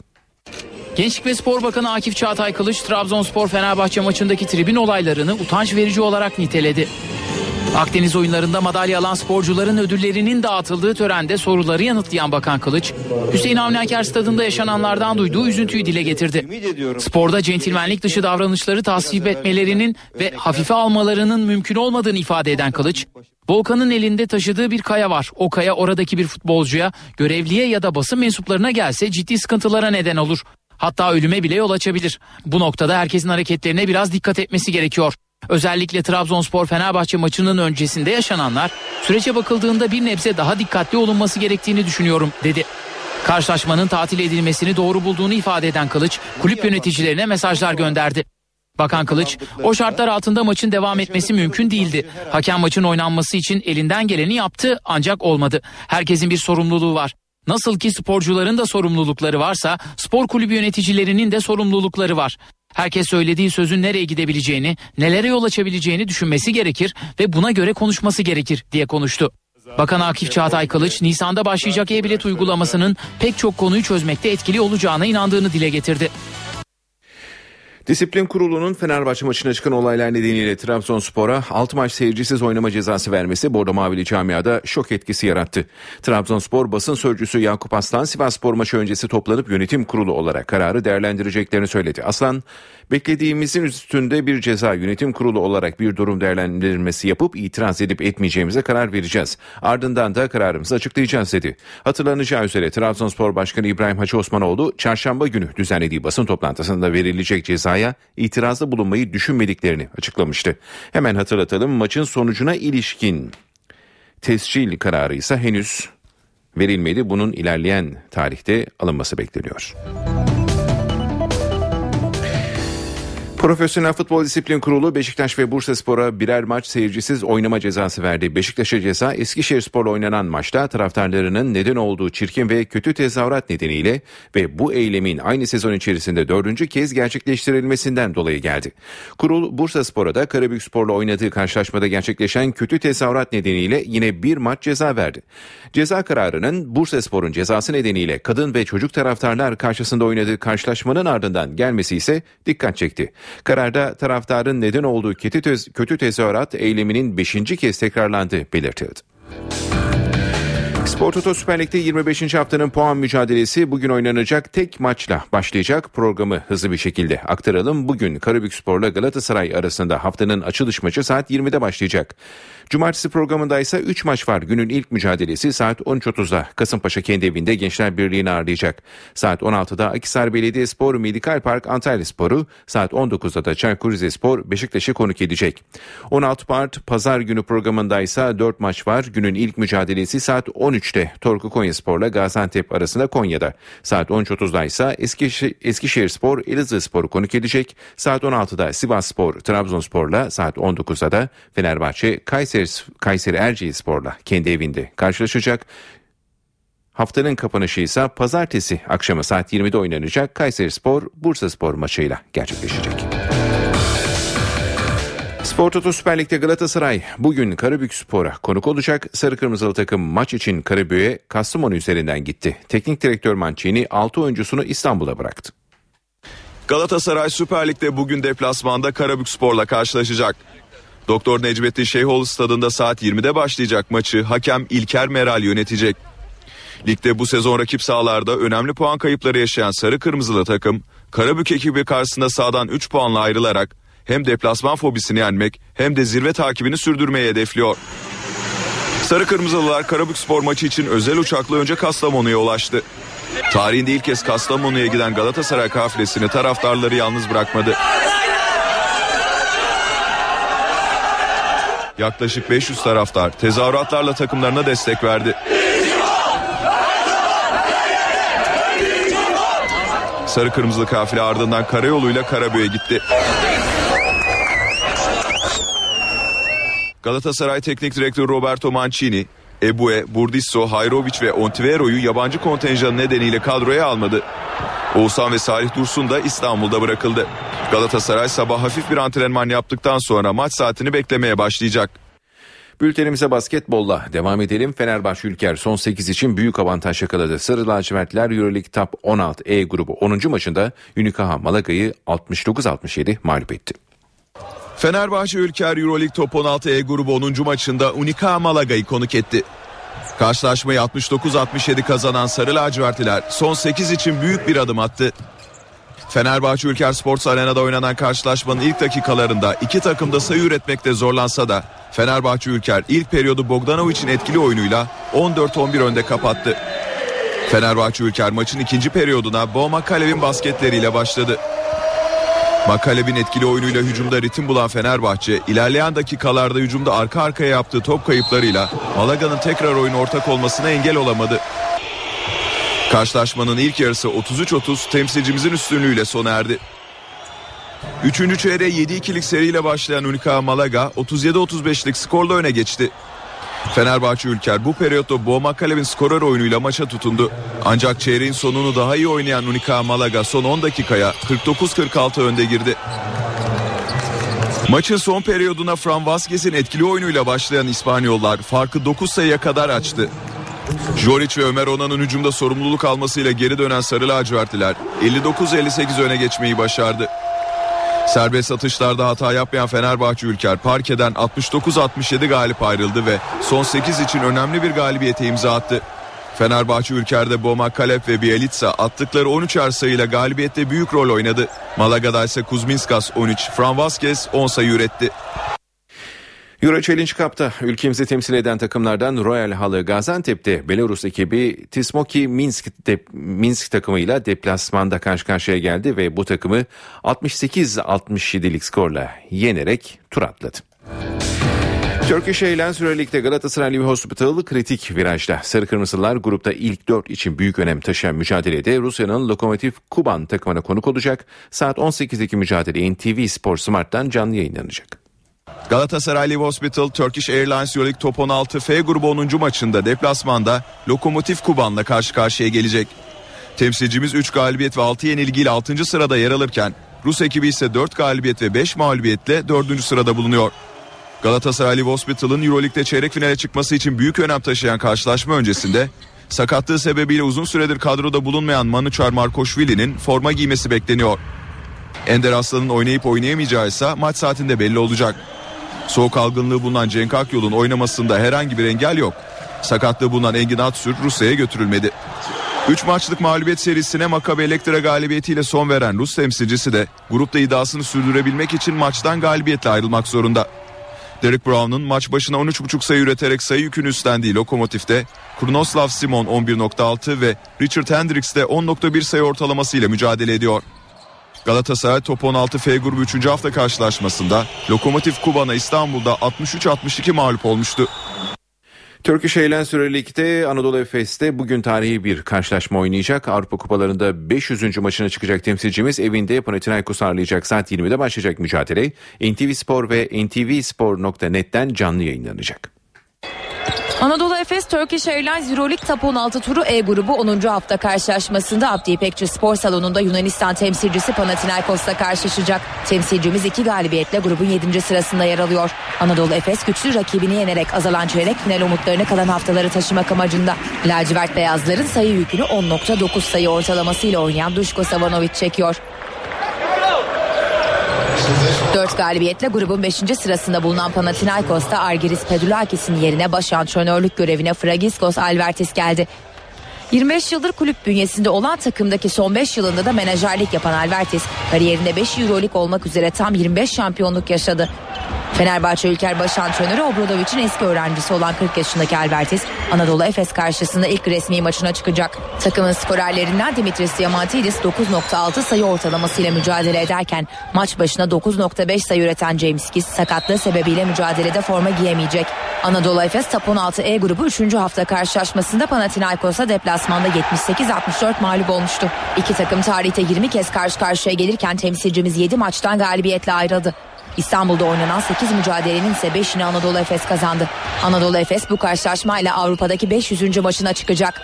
[SPEAKER 20] Gençlik ve Spor Bakanı Akif Çağatay Kılıç Trabzonspor Fenerbahçe maçındaki tribün olaylarını utanç verici olarak niteledi. Akdeniz oyunlarında madalya alan sporcuların ödüllerinin dağıtıldığı törende soruları yanıtlayan Bakan Kılıç, Hüseyin Avni Aker stadında yaşananlardan duyduğu üzüntüyü dile getirdi. Sporda centilmenlik dışı davranışları tasvip etmelerinin ve hafife almalarının mümkün olmadığını ifade eden Kılıç, Volkan'ın elinde taşıdığı bir kaya var. O kaya oradaki bir futbolcuya, görevliye ya da basın mensuplarına gelse ciddi sıkıntılara neden olur. Hatta ölüme bile yol açabilir. Bu noktada herkesin hareketlerine biraz dikkat etmesi gerekiyor. Özellikle Trabzonspor Fenerbahçe maçının öncesinde yaşananlar sürece bakıldığında bir nebze daha dikkatli olunması gerektiğini düşünüyorum dedi. Karşılaşmanın tatil edilmesini doğru bulduğunu ifade eden Kılıç kulüp yöneticilerine mesajlar gönderdi. Bakan Kılıç, o şartlar altında maçın devam etmesi mümkün değildi. Hakem maçın oynanması için elinden geleni yaptı ancak olmadı. Herkesin bir sorumluluğu var. Nasıl ki sporcuların da sorumlulukları varsa spor kulübü yöneticilerinin de sorumlulukları var. Herkes söylediği sözün nereye gidebileceğini, nelere yol açabileceğini düşünmesi gerekir ve buna göre konuşması gerekir diye konuştu. Bakan Akif Çağatay Kılıç, Nisan'da başlayacak e-bilet uygulamasının pek çok konuyu çözmekte etkili olacağına inandığını dile getirdi.
[SPEAKER 18] Disiplin Kurulu'nun Fenerbahçe maçına çıkan olaylar nedeniyle Trabzonspor'a 6 maç seyircisiz oynama cezası vermesi Bordo Mavili camiada şok etkisi yarattı. Trabzonspor basın sözcüsü Yakup Aslan Sivasspor maçı öncesi toplanıp yönetim kurulu olarak kararı değerlendireceklerini söyledi. Aslan, beklediğimizin üstünde bir ceza yönetim kurulu olarak bir durum değerlendirilmesi yapıp itiraz edip etmeyeceğimize karar vereceğiz. Ardından da kararımızı açıklayacağız dedi. Hatırlanacağı üzere Trabzonspor Başkanı İbrahim Hacı Osmanoğlu çarşamba günü düzenlediği basın toplantısında verilecek cezaya itirazda bulunmayı düşünmediklerini açıklamıştı. Hemen hatırlatalım maçın sonucuna ilişkin tescil kararı ise henüz verilmedi. Bunun ilerleyen tarihte alınması bekleniyor. Profesyonel Futbol Disiplin Kurulu Beşiktaş ve Bursaspor'a birer maç seyircisiz oynama cezası verdi. Beşiktaş'a ceza Eskişehirspor'la oynanan maçta taraftarlarının neden olduğu çirkin ve kötü tezahürat nedeniyle ve bu eylemin aynı sezon içerisinde dördüncü kez gerçekleştirilmesinden dolayı geldi. Kurul Bursaspor'a da Karabükspor'la oynadığı karşılaşmada gerçekleşen kötü tezahürat nedeniyle yine bir maç ceza verdi. Ceza kararının Bursaspor'un cezası nedeniyle kadın ve çocuk taraftarlar karşısında oynadığı karşılaşmanın ardından gelmesi ise dikkat çekti. Kararda taraftarın neden olduğu kötü, tez, kötü tezahürat eyleminin 5. kez tekrarlandığı belirtildi. Spor Toto Süper Lig'de 25. haftanın puan mücadelesi bugün oynanacak tek maçla başlayacak programı hızlı bir şekilde aktaralım. Bugün Karabükspor'la Galatasaray arasında haftanın açılış maçı saat 20'de başlayacak. Cumartesi programında ise 3 maç var. Günün ilk mücadelesi saat 13.30'da Kasımpaşa kendi evinde Gençler Birliği'ni ağırlayacak. Saat 16'da Akisar Belediyespor Medikal Park Antalya Sporu, saat 19'da da Çaykur Rizespor Beşiktaş'ı konuk edecek. 16 Mart Pazar günü programında ise 4 maç var. Günün ilk mücadelesi saat 13 13'te Torku Konyaspor'la Gaziantep arasında Konya'da. Saat 13.30'da ise Eskişehir, Eskişehir Spor Elazığ Spor'u konuk edecek. Saat 16'da Sivas Spor Trabzonspor'la saat 19'da da Fenerbahçe Kayseri, Kayseri Erciye Spor'la kendi evinde karşılaşacak. Haftanın kapanışı ise pazartesi akşamı saat 20'de oynanacak Kayseri Spor Bursa Spor maçıyla gerçekleşecek. Spor Toto Süper Lig'de Galatasaray bugün Karabük Spor'a konuk olacak. Sarı Kırmızılı takım maç için Karabük'e Kastamonu üzerinden gitti. Teknik direktör Mancini 6 oyuncusunu İstanbul'a bıraktı.
[SPEAKER 19] Galatasaray Süper Lig'de bugün deplasmanda Karabük Spor'la karşılaşacak. Doktor Necmettin Şeyhoğlu stadında saat 20'de başlayacak maçı hakem İlker Meral yönetecek. Ligde bu sezon rakip sahalarda önemli puan kayıpları yaşayan Sarı Kırmızılı takım Karabük ekibi karşısında sağdan 3 puanla ayrılarak hem deplasman fobisini yenmek hem de zirve takibini sürdürmeyi hedefliyor. Sarı Kırmızılılar Karabük Spor maçı için özel uçakla önce Kastamonu'ya ulaştı. Tarihinde ilk kez Kastamonu'ya giden Galatasaray kafilesini taraftarları yalnız bırakmadı. Yaklaşık 500 taraftar tezahüratlarla takımlarına destek verdi. Sarı kırmızılı kafile ardından karayoluyla Karabük'e gitti. Galatasaray Teknik Direktörü Roberto Mancini, Ebue, Burdisso, Hayrovic ve Ontivero'yu yabancı kontenjanı nedeniyle kadroya almadı. Oğuzhan ve Salih Dursun da İstanbul'da bırakıldı. Galatasaray sabah hafif bir antrenman yaptıktan sonra maç saatini beklemeye başlayacak.
[SPEAKER 18] Bültenimize basketbolla devam edelim. Fenerbahçe Ülker son 8 için büyük avantaj yakaladı. Sarı lacivertler Euroleague Top 16 E grubu 10. maçında Unicaja Malaga'yı 69-67 mağlup etti.
[SPEAKER 19] Fenerbahçe Ülker Euroleague Top 16 E grubu 10. maçında Unicaja Malaga'yı konuk etti. Karşılaşmayı 69-67 kazanan Sarı lacivertliler son 8 için büyük bir adım attı. Fenerbahçe Ülker Sports Arena'da oynanan karşılaşmanın ilk dakikalarında iki takım da sayı üretmekte zorlansa da Fenerbahçe Ülker ilk periyodu Bogdanovic'in etkili oyunuyla 14-11 önde kapattı. Fenerbahçe Ülker maçın ikinci periyoduna Bo Makalev'in basketleriyle başladı. Makalev'in etkili oyunuyla hücumda ritim bulan Fenerbahçe ilerleyen dakikalarda hücumda arka arkaya yaptığı top kayıplarıyla Malaga'nın tekrar oyun ortak olmasına engel olamadı. Karşılaşmanın ilk yarısı 33-30 temsilcimizin üstünlüğüyle sona erdi. Üçüncü çeyreğe 7-2'lik seriyle başlayan Unica Malaga 37-35'lik skorla öne geçti. Fenerbahçe Ülker bu periyotta Boğma Kalev'in skorer oyunuyla maça tutundu. Ancak çeyreğin sonunu daha iyi oynayan Unica Malaga son 10 dakikaya 49-46 önde girdi. Maçın son periyoduna Fran Vazquez'in etkili oyunuyla başlayan İspanyollar farkı 9 sayıya kadar açtı. Joric ve Ömer Onan'ın hücumda sorumluluk almasıyla geri dönen Sarı lacivertliler 59-58 öne geçmeyi başardı. Serbest atışlarda hata yapmayan Fenerbahçe Ülker parkeden 69-67 galip ayrıldı ve son 8 için önemli bir galibiyete imza attı. Fenerbahçe Ülker'de Boma Kalep ve Bielitsa attıkları 13'er sayıyla galibiyette büyük rol oynadı. Malaga'da ise Kuzminskas 13, Fran Vazquez 10 sayı üretti.
[SPEAKER 18] Euro Challenge Cup'ta ülkemizi temsil eden takımlardan Royal Halı Gaziantep'te Belarus ekibi Tismoki Minsk, de, Minsk takımıyla deplasmanda karşı karşıya geldi ve bu takımı 68-67'lik skorla yenerek tur atladı. Turkish Airlines Euroleague'de Galatasaray Live Hospital kritik virajda. Sarı Kırmızılar grupta ilk 4 için büyük önem taşıyan mücadelede Rusya'nın Lokomotiv Kuban takımına konuk olacak. Saat 18'deki mücadele NTV Spor Smart'tan canlı yayınlanacak.
[SPEAKER 19] Galatasaray Live Hospital Turkish Airlines Euroleague Top 16 F grubu 10. maçında deplasmanda Lokomotiv Kuban'la karşı karşıya gelecek. Temsilcimiz 3 galibiyet ve 6 yenilgiyle 6. sırada yer alırken Rus ekibi ise 4 galibiyet ve 5 mağlubiyetle 4. sırada bulunuyor. Galatasaray Live Hospital'ın Euroleague'de çeyrek finale çıkması için büyük önem taşıyan karşılaşma öncesinde sakatlığı sebebiyle uzun süredir kadroda bulunmayan Manuçar Markoşvili'nin forma giymesi bekleniyor. Ender Aslan'ın oynayıp oynayamayacağı ise maç saatinde belli olacak. Soğuk algınlığı bulunan Cenk Akyol'un oynamasında herhangi bir engel yok. Sakatlığı bulunan Engin Atsür Rusya'ya götürülmedi. 3 maçlık mağlubiyet serisine Makabe Elektra galibiyetiyle son veren Rus temsilcisi de grupta iddiasını sürdürebilmek için maçtan galibiyetle ayrılmak zorunda. Derek Brown'un maç başına 13.5 sayı üreterek sayı yükünü üstlendiği Lokomotif'te Kurnoslav Simon 11.6 ve Richard Hendricks de 10.1 sayı ortalamasıyla mücadele ediyor. Galatasaray Top 16 F grubu 3. hafta karşılaşmasında Lokomotiv Kuban'a İstanbul'da 63-62 mağlup olmuştu.
[SPEAKER 18] Turkish Airlines Euro Lig'de Anadolu Efes'te bugün tarihi bir karşılaşma oynayacak. Avrupa Kupalarında 500. maçına çıkacak temsilcimiz evinde Panathinaikos ağırlayacak. Saat 20'de başlayacak mücadele. NTV Spor ve ntvspor.net'ten canlı yayınlanacak.
[SPEAKER 21] Anadolu Efes Turkish Airlines Euroleague Top 16 turu E grubu 10. hafta karşılaşmasında Abdi İpekçi Spor Salonu'nda Yunanistan temsilcisi Panathinaikos'la karşılaşacak. Temsilcimiz iki galibiyetle grubun 7. sırasında yer alıyor. Anadolu Efes güçlü rakibini yenerek azalan çeyrek final umutlarını kalan haftaları taşımak amacında. Lacivert Beyazların sayı yükünü 10.9 sayı ortalamasıyla oynayan Duşko Savanovic çekiyor. 4 galibiyetle grubun 5. sırasında bulunan Panathinaikos'ta Argiris Pedulakis'in yerine baş antrenörlük görevine Fragiskos Alvertis geldi. 25 yıldır kulüp bünyesinde olan takımdaki son 5 yılında da menajerlik yapan Alvertis kariyerinde 5 Euroleague olmak üzere tam 25 şampiyonluk yaşadı. Fenerbahçe Ülker Baş Antrenörü Obradovic'in eski öğrencisi olan 40 yaşındaki Albertis Anadolu Efes karşısında ilk resmi maçına çıkacak. Takımın skorerlerinden Dimitris Diamantidis 9.6 sayı ortalamasıyla mücadele ederken maç başına 9.5 sayı üreten James Kiss sakatlığı sebebiyle mücadelede forma giyemeyecek. Anadolu Efes Top 16 E grubu 3. hafta karşılaşmasında Panathinaikos'a deplasmanda 78-64 mağlup olmuştu. İki takım tarihte 20 kez karşı karşıya gelirken temsilcimiz 7 maçtan galibiyetle ayrıldı. İstanbul'da oynanan 8 mücadelenin ise 5'ini Anadolu Efes kazandı. Anadolu Efes bu karşılaşmayla Avrupa'daki 500. maçına çıkacak.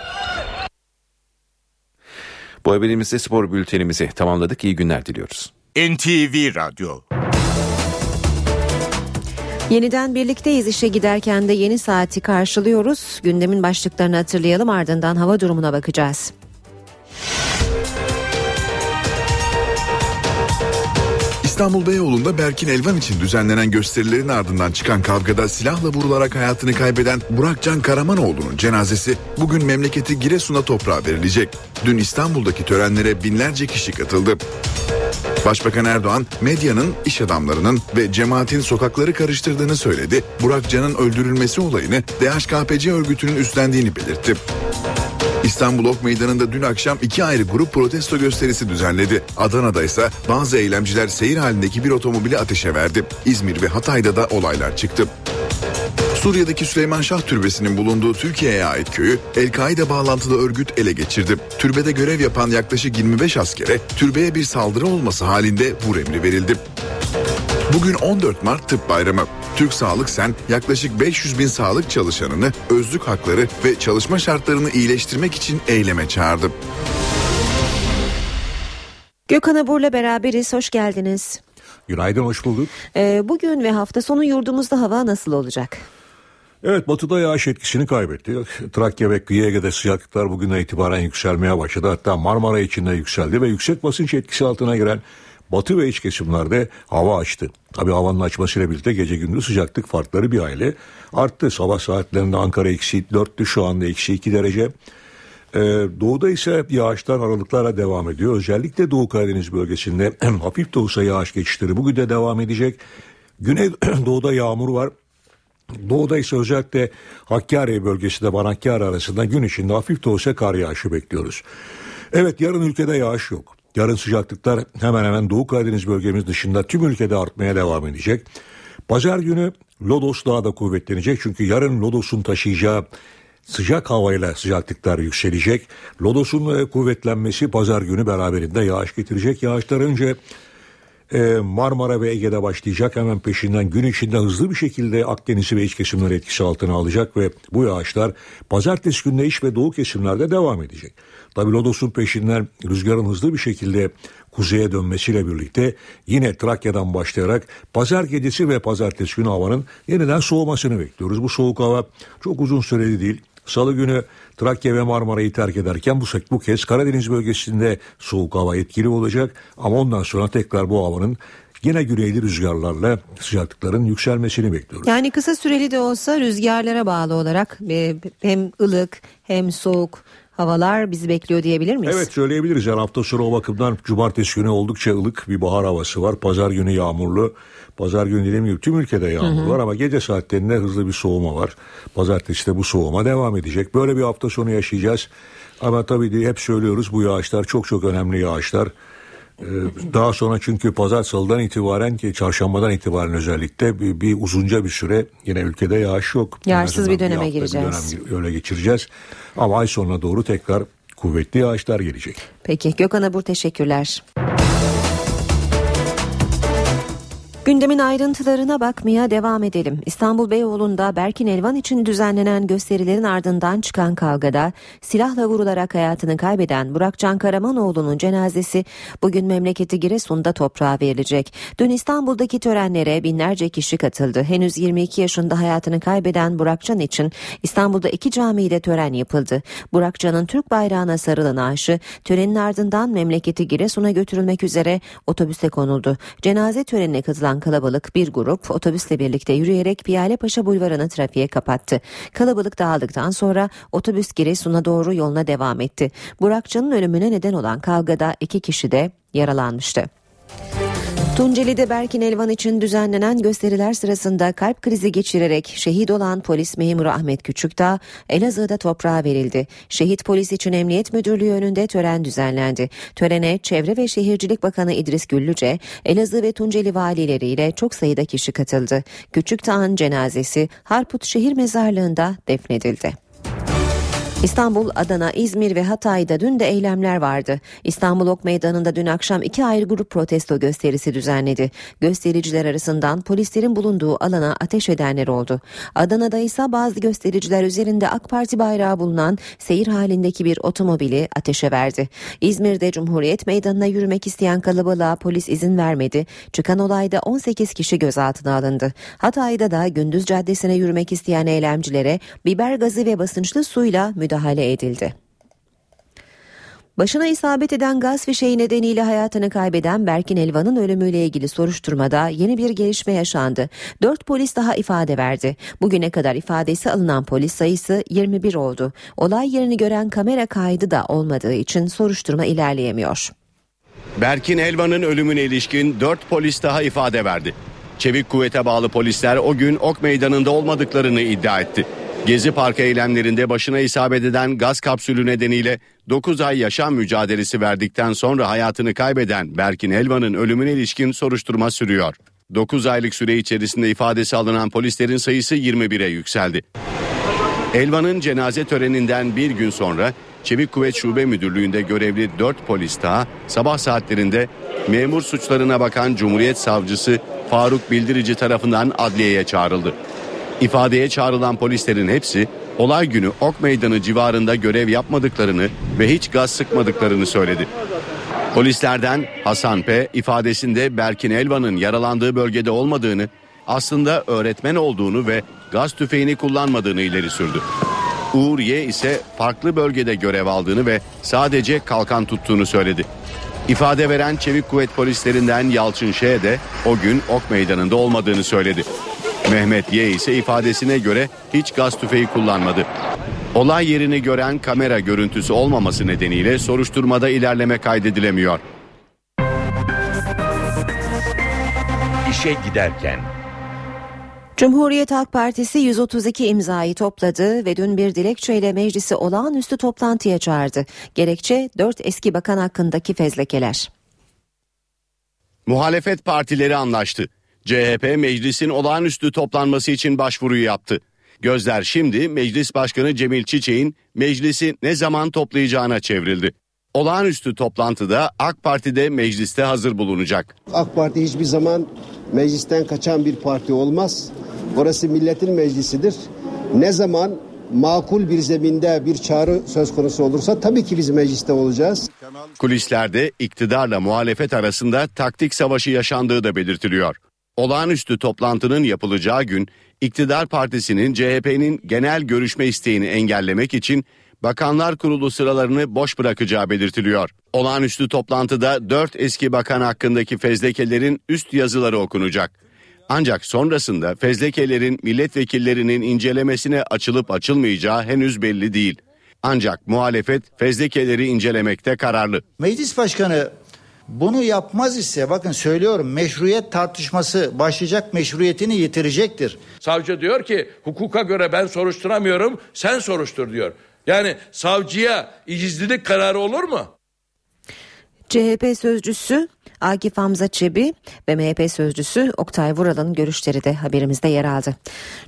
[SPEAKER 18] Bu haberimizde spor bültenimizi tamamladık. İyi günler diliyoruz.
[SPEAKER 1] NTV Radyo
[SPEAKER 2] Yeniden birlikteyiz işe giderken de yeni saati karşılıyoruz. Gündemin başlıklarını hatırlayalım ardından hava durumuna bakacağız.
[SPEAKER 3] İstanbul Beyoğlu'nda Berkin Elvan için düzenlenen gösterilerin ardından çıkan kavgada silahla vurularak hayatını kaybeden Burak Can Karamanoğlu'nun cenazesi bugün memleketi Giresun'a toprağa verilecek. Dün İstanbul'daki törenlere binlerce kişi katıldı. Başbakan Erdoğan medyanın, iş adamlarının ve cemaatin sokakları karıştırdığını söyledi. Burak Can'ın öldürülmesi olayını DHKPC örgütünün üstlendiğini belirtti. İstanbul Ok Meydanı'nda dün akşam iki ayrı grup protesto gösterisi düzenledi. Adana'da ise bazı eylemciler seyir halindeki bir otomobili ateşe verdi. İzmir ve Hatay'da da olaylar çıktı. Suriye'deki Süleyman Şah Türbesi'nin bulunduğu Türkiye'ye ait köyü El-Kaide bağlantılı örgüt ele geçirdi. Türbede görev yapan yaklaşık 25 askere türbeye bir saldırı olması halinde vur emri verildi. Bugün 14 Mart Tıp Bayramı. Türk Sağlık Sen yaklaşık 500 bin sağlık çalışanını özlük hakları ve çalışma şartlarını iyileştirmek için eyleme çağırdı.
[SPEAKER 2] Gökhan Abur'la beraberiz. Hoş geldiniz.
[SPEAKER 22] Günaydın, hoş bulduk.
[SPEAKER 2] Ee, bugün ve hafta sonu yurdumuzda hava nasıl olacak?
[SPEAKER 22] Evet batıda yağış etkisini kaybetti. Trakya ve Kıyı Ege'de sıcaklıklar bugünden itibaren yükselmeye başladı. Hatta Marmara içinde yükseldi ve yüksek basınç etkisi altına giren batı ve iç kesimlerde hava açtı. Tabi havanın açmasıyla birlikte gece gündüz sıcaklık farkları bir aile arttı. Sabah saatlerinde Ankara eksi 4'tü şu anda eksi 2 derece. Ee, doğuda ise yağışlar aralıklarla devam ediyor. Özellikle Doğu Karadeniz bölgesinde *clears throat* hafif de olsa yağış geçişleri bugün de devam edecek. Güney *clears throat* doğuda yağmur var. Doğuda ise özellikle Hakkari bölgesinde Banakkari arasında gün içinde hafif de olsa kar yağışı bekliyoruz. Evet yarın ülkede yağış yok. Yarın sıcaklıklar hemen hemen Doğu Karadeniz bölgemiz dışında tüm ülkede artmaya devam edecek. Pazar günü Lodos daha da kuvvetlenecek çünkü yarın Lodos'un taşıyacağı sıcak havayla sıcaklıklar yükselecek. Lodos'un kuvvetlenmesi pazar günü beraberinde yağış getirecek. Yağışlar önce e, Marmara ve Ege'de başlayacak. Hemen peşinden gün içinde hızlı bir şekilde Akdeniz'i ve iç kesimleri etkisi altına alacak ve bu yağışlar pazartesi günde iç ve doğu kesimlerde devam edecek. Tabi Lodos'un peşinden rüzgarın hızlı bir şekilde kuzeye dönmesiyle birlikte yine Trakya'dan başlayarak pazar gecesi ve pazartesi günü havanın yeniden soğumasını bekliyoruz. Bu soğuk hava çok uzun süreli değil. Salı günü Trakya ve Marmara'yı terk ederken bu, bu kez Karadeniz bölgesinde soğuk hava etkili olacak. Ama ondan sonra tekrar bu havanın yine güneyli rüzgarlarla sıcaklıkların yükselmesini bekliyoruz.
[SPEAKER 2] Yani kısa süreli de olsa rüzgarlara bağlı olarak e, hem ılık hem soğuk havalar bizi bekliyor diyebilir miyiz?
[SPEAKER 22] Evet söyleyebiliriz. Yani hafta sonu o bakımdan cumartesi günü oldukça ılık bir bahar havası var. Pazar günü yağmurlu. Pazar günü dediğim gibi tüm ülkede yağmur hı hı. var ama gece saatlerinde hızlı bir soğuma var. Pazartesi de bu soğuma devam edecek. Böyle bir hafta sonu yaşayacağız. Ama tabii hep söylüyoruz bu yağışlar çok çok önemli yağışlar. Ee, daha sonra çünkü pazar salıdan itibaren ki çarşambadan itibaren özellikle bir, bir uzunca bir süre yine ülkede yağış yok.
[SPEAKER 2] Yağışsız bir döneme
[SPEAKER 22] bir
[SPEAKER 2] gireceğiz.
[SPEAKER 22] Bir dönem öyle geçireceğiz. Ama ay sonuna doğru tekrar kuvvetli yağışlar gelecek.
[SPEAKER 2] Peki Gökhan Abur teşekkürler. Gündemin ayrıntılarına bakmaya devam edelim. İstanbul Beyoğlu'nda Berkin Elvan için düzenlenen gösterilerin ardından çıkan kavgada silahla vurularak hayatını kaybeden Burakcan Karamanoğlu'nun cenazesi bugün memleketi Giresun'da toprağa verilecek. Dün İstanbul'daki törenlere binlerce kişi katıldı. Henüz 22 yaşında hayatını kaybeden Burakcan için İstanbul'da iki camide tören yapıldı. Burakcan'ın Türk bayrağına sarılan naaşı törenin ardından memleketi Giresun'a götürülmek üzere otobüse konuldu. Cenaze törenine katılan kalabalık bir grup otobüsle birlikte yürüyerek Piyalepaşa Bulvarı'nı trafiğe kapattı. Kalabalık dağıldıktan sonra otobüs Giresun'a doğru yoluna devam etti. Burakcan'ın ölümüne neden olan kavgada iki kişi de yaralanmıştı. Tunceli'de Berkin Elvan için düzenlenen gösteriler sırasında kalp krizi geçirerek şehit olan polis memuru Ahmet Küçükdağ Elazığ'da toprağa verildi. Şehit polis için Emniyet Müdürlüğü önünde tören düzenlendi. Törene Çevre ve Şehircilik Bakanı İdris Güllüce, Elazığ ve Tunceli valileriyle çok sayıda kişi katıldı. Küçükdağ'ın cenazesi Harput Şehir Mezarlığı'nda defnedildi. İstanbul, Adana, İzmir ve Hatay'da dün de eylemler vardı. İstanbul Ok Meydanı'nda dün akşam iki ayrı grup protesto gösterisi düzenledi. Göstericiler arasından polislerin bulunduğu alana ateş edenler oldu. Adana'da ise bazı göstericiler üzerinde AK Parti bayrağı bulunan seyir halindeki bir otomobili ateşe verdi. İzmir'de Cumhuriyet Meydanı'na yürümek isteyen kalabalığa polis izin vermedi. Çıkan olayda 18 kişi gözaltına alındı. Hatay'da da Gündüz Caddesi'ne yürümek isteyen eylemcilere biber gazı ve basınçlı suyla müdahale edildi. Başına isabet eden gaz fişeği nedeniyle hayatını kaybeden Berkin Elvan'ın ölümüyle ilgili soruşturmada yeni bir gelişme yaşandı. Dört polis daha ifade verdi. Bugüne kadar ifadesi alınan polis sayısı 21 oldu. Olay yerini gören kamera kaydı da olmadığı için soruşturma ilerleyemiyor.
[SPEAKER 6] Berkin Elvan'ın ölümüne ilişkin 4 polis daha ifade verdi. Çevik kuvvete bağlı polisler o gün Ok Meydanı'nda olmadıklarını iddia etti. Gezi Parkı eylemlerinde başına isabet eden gaz kapsülü nedeniyle 9 ay yaşam mücadelesi verdikten sonra hayatını kaybeden Berkin Elvan'ın ölümüne ilişkin soruşturma sürüyor. 9 aylık süre içerisinde ifadesi alınan polislerin sayısı 21'e yükseldi. Elvan'ın cenaze töreninden bir gün sonra Çevik Kuvvet Şube Müdürlüğü'nde görevli 4 polis daha sabah saatlerinde memur suçlarına bakan Cumhuriyet Savcısı Faruk Bildirici tarafından adliyeye çağrıldı. İfadeye çağrılan polislerin hepsi olay günü Ok Meydanı civarında görev yapmadıklarını ve hiç gaz sıkmadıklarını söyledi. Polislerden Hasan P. ifadesinde Berkin Elvan'ın yaralandığı bölgede olmadığını, aslında öğretmen olduğunu ve gaz tüfeğini kullanmadığını ileri sürdü. Uğur Y ise farklı bölgede görev aldığını ve sadece kalkan tuttuğunu söyledi. İfade veren Çevik Kuvvet polislerinden Yalçın Ş. de o gün Ok Meydanı'nda olmadığını söyledi. Mehmet Y ise ifadesine göre hiç gaz tüfeği kullanmadı. Olay yerini gören kamera görüntüsü olmaması nedeniyle soruşturmada ilerleme kaydedilemiyor.
[SPEAKER 1] İşe giderken
[SPEAKER 2] Cumhuriyet Halk Partisi 132 imzayı topladı ve dün bir dilekçeyle meclisi olağanüstü toplantıya çağırdı. Gerekçe 4 eski bakan hakkındaki fezlekeler.
[SPEAKER 6] Muhalefet partileri anlaştı. CHP meclisin olağanüstü toplanması için başvuruyu yaptı. Gözler şimdi Meclis Başkanı Cemil Çiçek'in meclisi ne zaman toplayacağına çevrildi. Olağanüstü toplantıda AK Parti'de mecliste hazır bulunacak.
[SPEAKER 10] AK Parti hiçbir zaman meclisten kaçan bir parti olmaz. Orası milletin meclisidir. Ne zaman makul bir zeminde bir çağrı söz konusu olursa tabii ki biz mecliste olacağız.
[SPEAKER 6] Kulislerde iktidarla muhalefet arasında taktik savaşı yaşandığı da belirtiliyor. Olağanüstü toplantının yapılacağı gün iktidar partisinin CHP'nin genel görüşme isteğini engellemek için Bakanlar Kurulu sıralarını boş bırakacağı belirtiliyor. Olağanüstü toplantıda 4 eski bakan hakkındaki fezlekelerin üst yazıları okunacak. Ancak sonrasında fezlekelerin milletvekillerinin incelemesine açılıp açılmayacağı henüz belli değil. Ancak muhalefet fezlekeleri incelemekte kararlı.
[SPEAKER 23] Meclis Başkanı bunu yapmaz ise bakın söylüyorum meşruiyet tartışması başlayacak meşruiyetini yitirecektir.
[SPEAKER 13] Savcı diyor ki hukuka göre ben soruşturamıyorum sen soruştur diyor. Yani savcıya icizlilik kararı olur mu?
[SPEAKER 2] CHP sözcüsü Akif Hamza Çebi ve MHP sözcüsü Oktay Vural'ın görüşleri de haberimizde yer aldı.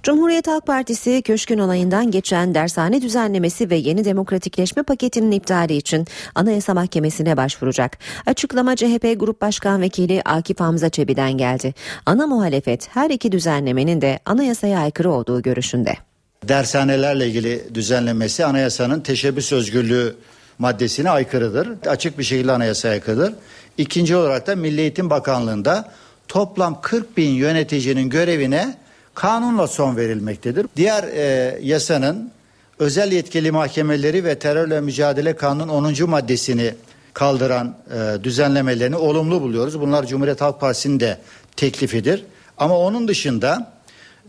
[SPEAKER 2] Cumhuriyet Halk Partisi köşkün olayından geçen dershane düzenlemesi ve yeni demokratikleşme paketinin iptali için Anayasa Mahkemesi'ne başvuracak. Açıklama CHP Grup Başkan Vekili Akif Hamza Çebi'den geldi. Ana muhalefet her iki düzenlemenin de anayasaya aykırı olduğu görüşünde.
[SPEAKER 23] Dershanelerle ilgili düzenlemesi anayasanın teşebbüs özgürlüğü maddesine aykırıdır. Açık bir şekilde anayasaya aykırıdır. İkinci olarak da Milli Eğitim Bakanlığı'nda toplam 40 bin yöneticinin görevine kanunla son verilmektedir. Diğer e, yasanın özel yetkili mahkemeleri ve terörle mücadele kanunun 10. maddesini kaldıran e, düzenlemelerini olumlu buluyoruz. Bunlar Cumhuriyet Halk Partisi'nin de teklifidir. Ama onun dışında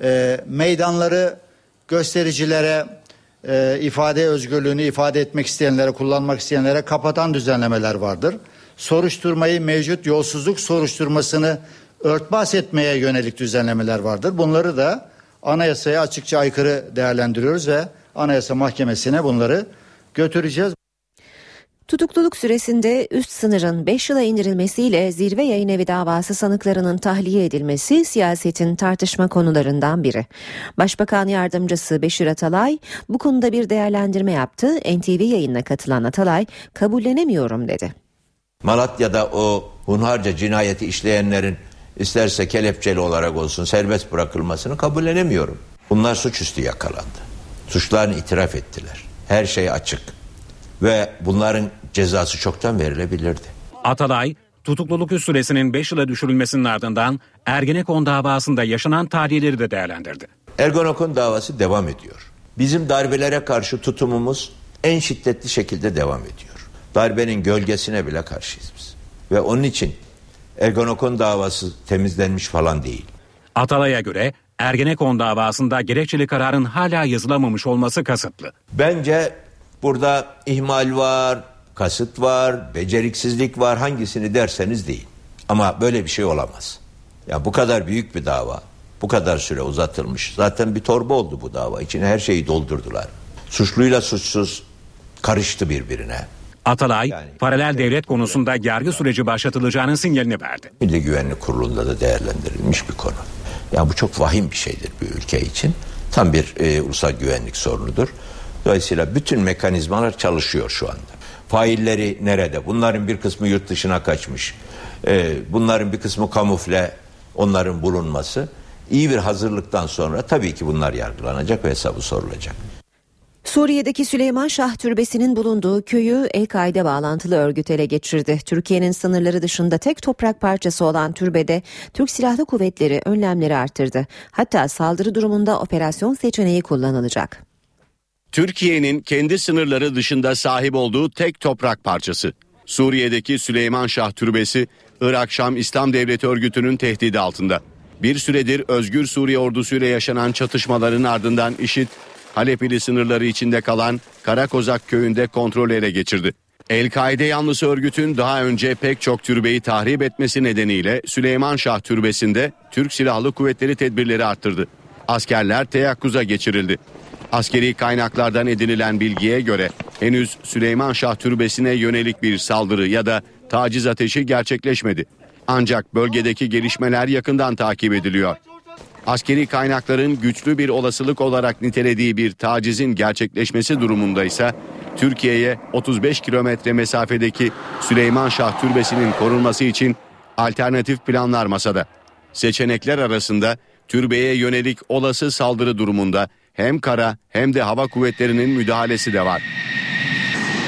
[SPEAKER 23] e, meydanları göstericilere e, ifade özgürlüğünü ifade etmek isteyenlere, kullanmak isteyenlere kapatan düzenlemeler vardır. Soruşturmayı mevcut yolsuzluk soruşturmasını örtbas etmeye yönelik düzenlemeler vardır. Bunları da anayasaya açıkça aykırı değerlendiriyoruz ve Anayasa Mahkemesi'ne bunları götüreceğiz.
[SPEAKER 2] Tutukluluk süresinde üst sınırın 5 yıla indirilmesiyle zirve yayın evi davası sanıklarının tahliye edilmesi siyasetin tartışma konularından biri. Başbakan yardımcısı Beşir Atalay bu konuda bir değerlendirme yaptı. NTV yayınına katılan Atalay kabullenemiyorum dedi.
[SPEAKER 9] Malatya'da o hunharca cinayeti işleyenlerin isterse kelepçeli olarak olsun serbest bırakılmasını kabullenemiyorum. Bunlar suçüstü yakalandı. Suçlarını itiraf ettiler. Her şey açık. Ve bunların cezası çoktan verilebilirdi.
[SPEAKER 8] Atalay, tutukluluk süresinin 5 yıla düşürülmesinin ardından Ergenekon davasında yaşanan tahliyeleri de değerlendirdi.
[SPEAKER 9] Ergonokon davası devam ediyor. Bizim darbelere karşı tutumumuz en şiddetli şekilde devam ediyor. Darbenin gölgesine bile karşıyız biz. Ve onun için Ergonokon davası temizlenmiş falan değil.
[SPEAKER 8] Atalay'a göre Ergenekon davasında gerekçeli kararın hala yazılamamış olması kasıtlı.
[SPEAKER 9] Bence burada ihmal var, kasıt var, beceriksizlik var hangisini derseniz değil. Ama böyle bir şey olamaz. Ya bu kadar büyük bir dava, bu kadar süre uzatılmış. Zaten bir torba oldu bu dava. İçine her şeyi doldurdular. Suçluyla suçsuz karıştı birbirine.
[SPEAKER 8] Atalay, paralel devlet konusunda yargı süreci başlatılacağının sinyalini verdi.
[SPEAKER 9] Milli Güvenlik Kurulu'nda da değerlendirilmiş bir konu. Ya bu çok vahim bir şeydir bir ülke için. Tam bir e, ulusal güvenlik sorunudur. Dolayısıyla bütün mekanizmalar çalışıyor şu anda. Failleri nerede? Bunların bir kısmı yurt dışına kaçmış. Ee, bunların bir kısmı kamufle onların bulunması. İyi bir hazırlıktan sonra tabii ki bunlar yargılanacak ve hesabı sorulacak.
[SPEAKER 2] Suriye'deki Süleyman Şah Türbesi'nin bulunduğu köyü El-Kaide bağlantılı örgüt ele geçirdi. Türkiye'nin sınırları dışında tek toprak parçası olan türbede Türk Silahlı Kuvvetleri önlemleri arttırdı. Hatta saldırı durumunda operasyon seçeneği kullanılacak.
[SPEAKER 6] Türkiye'nin kendi sınırları dışında sahip olduğu tek toprak parçası. Suriye'deki Süleyman Şah Türbesi, Irak Şam İslam Devleti örgütünün tehdidi altında. Bir süredir Özgür Suriye ordusuyla yaşanan çatışmaların ardından IŞİD, Halep ili sınırları içinde kalan Karakozak köyünde kontrol ele geçirdi. El-Kaide yanlısı örgütün daha önce pek çok türbeyi tahrip etmesi nedeniyle Süleyman Şah Türbesi'nde Türk Silahlı Kuvvetleri tedbirleri arttırdı. Askerler teyakkuza geçirildi. Askeri kaynaklardan edinilen bilgiye göre henüz Süleyman Şah Türbesi'ne yönelik bir saldırı ya da taciz ateşi gerçekleşmedi. Ancak bölgedeki gelişmeler yakından takip ediliyor. Askeri kaynakların güçlü bir olasılık olarak nitelediği bir tacizin gerçekleşmesi durumunda ise Türkiye'ye 35 kilometre mesafedeki Süleyman Şah Türbesi'nin korunması için alternatif planlar masada. Seçenekler arasında türbeye yönelik olası saldırı durumunda hem kara hem de hava kuvvetlerinin müdahalesi de var.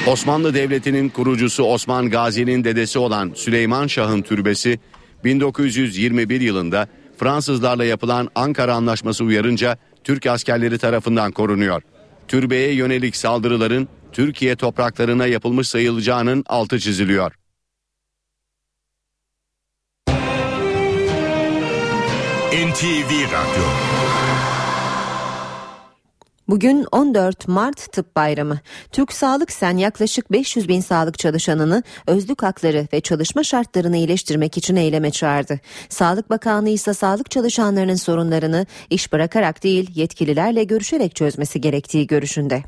[SPEAKER 6] Osmanlı Devleti'nin kurucusu Osman Gazi'nin dedesi olan Süleyman Şah'ın türbesi 1921 yılında Fransızlarla yapılan Ankara Anlaşması uyarınca Türk askerleri tarafından korunuyor. Türbeye yönelik saldırıların Türkiye topraklarına yapılmış sayılacağının altı çiziliyor.
[SPEAKER 1] NTV Radyo
[SPEAKER 2] Bugün 14 Mart Tıp Bayramı. Türk Sağlık Sen yaklaşık 500 bin sağlık çalışanını özlük hakları ve çalışma şartlarını iyileştirmek için eyleme çağırdı. Sağlık Bakanlığı ise sağlık çalışanlarının sorunlarını iş bırakarak değil yetkililerle görüşerek çözmesi gerektiği görüşünde.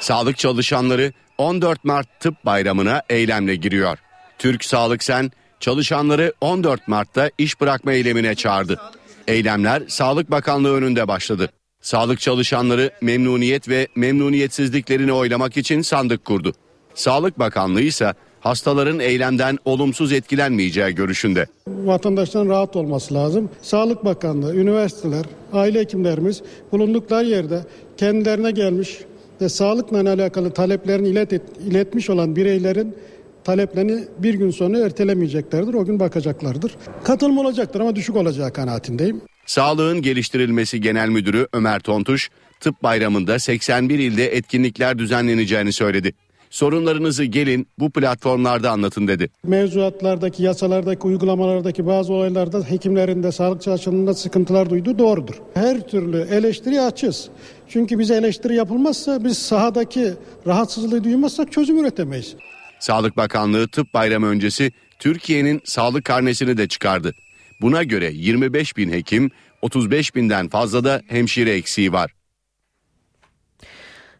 [SPEAKER 6] Sağlık çalışanları 14 Mart Tıp Bayramı'na eylemle giriyor. Türk Sağlık Sen çalışanları 14 Mart'ta iş bırakma eylemine çağırdı. Eylemler Sağlık Bakanlığı önünde başladı. Sağlık çalışanları memnuniyet ve memnuniyetsizliklerini oylamak için sandık kurdu. Sağlık Bakanlığı ise hastaların eylemden olumsuz etkilenmeyeceği görüşünde.
[SPEAKER 24] Vatandaşların rahat olması lazım. Sağlık Bakanlığı, üniversiteler, aile hekimlerimiz bulundukları yerde kendilerine gelmiş ve sağlıkla alakalı taleplerini ilet et, iletmiş olan bireylerin taleplerini bir gün sonra ertelemeyeceklerdir. O gün bakacaklardır. Katılım olacaktır ama düşük olacağı kanaatindeyim.
[SPEAKER 6] Sağlığın Geliştirilmesi Genel Müdürü Ömer Tontuş, tıp bayramında 81 ilde etkinlikler düzenleneceğini söyledi. Sorunlarınızı gelin bu platformlarda anlatın dedi.
[SPEAKER 24] Mevzuatlardaki, yasalardaki, uygulamalardaki bazı olaylarda hekimlerin de sağlık çalışanlarında sıkıntılar duyduğu doğrudur. Her türlü eleştiri açız. Çünkü bize eleştiri yapılmazsa biz sahadaki rahatsızlığı duymazsak çözüm üretemeyiz.
[SPEAKER 6] Sağlık Bakanlığı tıp bayramı öncesi Türkiye'nin sağlık karnesini de çıkardı. Buna göre 25 bin hekim, 35 binden fazla da hemşire eksiği var.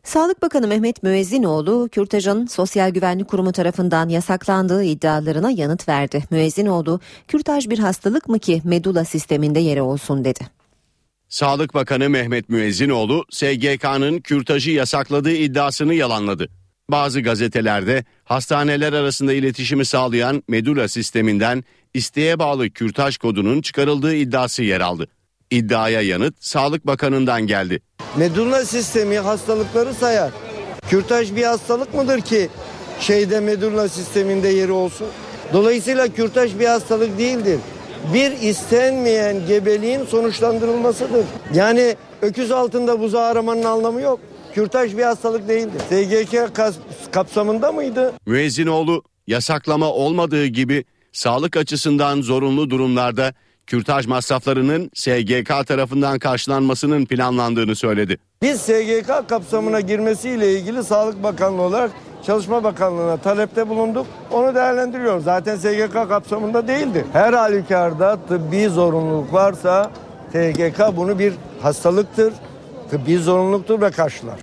[SPEAKER 2] Sağlık Bakanı Mehmet Müezzinoğlu, Kürtaj'ın Sosyal Güvenlik Kurumu tarafından yasaklandığı iddialarına yanıt verdi. Müezzinoğlu, Kürtaj bir hastalık mı ki medula sisteminde yeri olsun dedi.
[SPEAKER 6] Sağlık Bakanı Mehmet Müezzinoğlu, SGK'nın kürtajı yasakladığı iddiasını yalanladı. Bazı gazetelerde hastaneler arasında iletişimi sağlayan medula sisteminden isteğe bağlı kürtaj kodunun çıkarıldığı iddiası yer aldı. İddiaya yanıt Sağlık Bakanı'ndan geldi.
[SPEAKER 25] Medulla sistemi hastalıkları sayar. Kürtaj bir hastalık mıdır ki şeyde medulla sisteminde yeri olsun? Dolayısıyla kürtaj bir hastalık değildir. Bir istenmeyen gebeliğin sonuçlandırılmasıdır. Yani öküz altında buzağı aramanın anlamı yok. Kürtaj bir hastalık değildir. SGK kapsamında mıydı?
[SPEAKER 6] Müezzinoğlu yasaklama olmadığı gibi sağlık açısından zorunlu durumlarda kürtaj masraflarının SGK tarafından karşılanmasının planlandığını söyledi.
[SPEAKER 25] Biz SGK kapsamına girmesiyle ilgili Sağlık Bakanlığı olarak Çalışma Bakanlığı'na talepte bulunduk. Onu değerlendiriyoruz. Zaten SGK kapsamında değildi. Her halükarda tıbbi zorunluluk varsa SGK bunu bir hastalıktır, tıbbi zorunluluktur ve karşılar.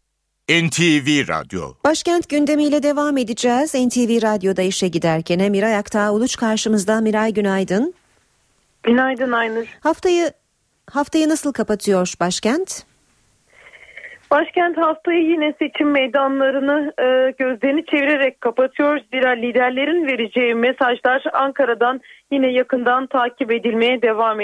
[SPEAKER 1] NTV Radyo
[SPEAKER 2] Başkent gündemiyle devam edeceğiz. NTV Radyo'da işe giderken Miray Aktağ Uluç karşımızda. Miray günaydın.
[SPEAKER 26] Günaydın Aynur.
[SPEAKER 2] Haftayı haftayı nasıl kapatıyor başkent?
[SPEAKER 26] Başkent haftayı yine seçim meydanlarını e, gözlerini çevirerek kapatıyor. Zira liderlerin vereceği mesajlar Ankara'dan yine yakından takip edilmeye devam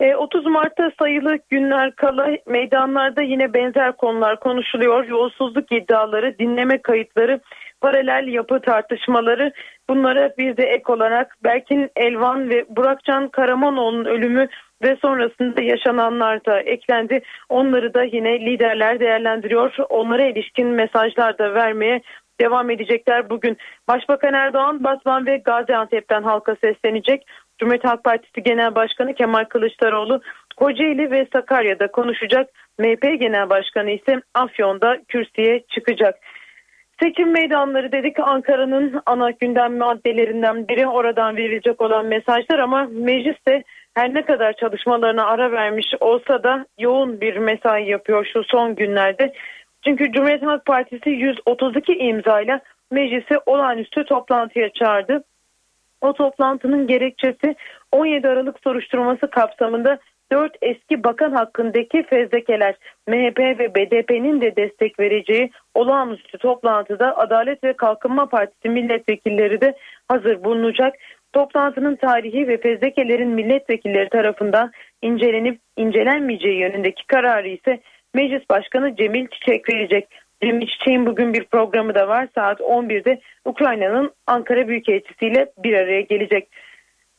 [SPEAKER 26] edecek. 30 e, Mart'ta sayılı günler kala meydanlarda yine benzer konular konuşuluyor. Yolsuzluk iddiaları, dinleme kayıtları, paralel yapı tartışmaları bunlara bir de ek olarak Berkin Elvan ve Burakcan Karamanoğlu'nun ölümü ve sonrasında yaşananlar da eklendi. Onları da yine liderler değerlendiriyor. Onlara ilişkin mesajlar da vermeye devam edecekler bugün. Başbakan Erdoğan Batman ve Gaziantep'ten halka seslenecek. Cumhuriyet Halk Partisi Genel Başkanı Kemal Kılıçdaroğlu Kocaeli ve Sakarya'da konuşacak. MHP Genel Başkanı ise Afyon'da kürsüye çıkacak. Seçim meydanları dedik Ankara'nın ana gündem maddelerinden biri oradan verilecek olan mesajlar ama mecliste her ne kadar çalışmalarına ara vermiş olsa da yoğun bir mesai yapıyor şu son günlerde. Çünkü Cumhuriyet Halk Partisi 132 imzayla meclisi olağanüstü toplantıya çağırdı. O toplantının gerekçesi 17 Aralık soruşturması kapsamında 4 eski bakan hakkındaki fezlekeler MHP ve BDP'nin de destek vereceği olağanüstü toplantıda Adalet ve Kalkınma Partisi milletvekilleri de hazır bulunacak. Toplantının tarihi ve fezlekelerin milletvekilleri tarafından incelenip incelenmeyeceği yönündeki kararı ise Meclis Başkanı Cemil Çiçek verecek. Cemil Çiçek'in bugün bir programı da var. Saat 11'de Ukrayna'nın Ankara Büyükelçisi ile bir araya gelecek.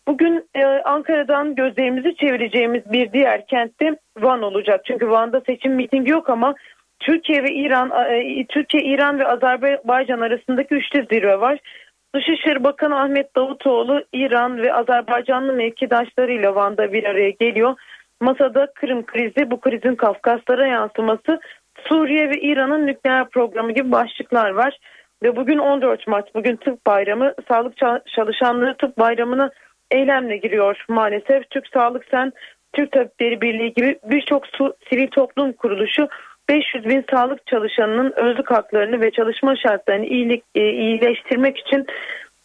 [SPEAKER 26] Bugün e, Ankara'dan gözlerimizi çevireceğimiz bir diğer kentte Van olacak. Çünkü Van'da seçim mitingi yok ama Türkiye ve İran, e, Türkiye, İran ve Azerbaycan arasındaki üçlü zirve var. Dışişleri Bakanı Ahmet Davutoğlu İran ve Azerbaycanlı mevkidaşlarıyla Van'da bir araya geliyor. Masada Kırım krizi, bu krizin Kafkaslara yansıması, Suriye ve İran'ın nükleer programı gibi başlıklar var. Ve bugün 14 Mart, bugün tıp bayramı, sağlık çalışanları tıp bayramına eylemle giriyor maalesef. Türk Sağlık Sen, Türk Tabipleri Birliği gibi birçok sivil toplum kuruluşu 500 bin sağlık çalışanının özlük haklarını ve çalışma şartlarını iyilik, e, iyileştirmek için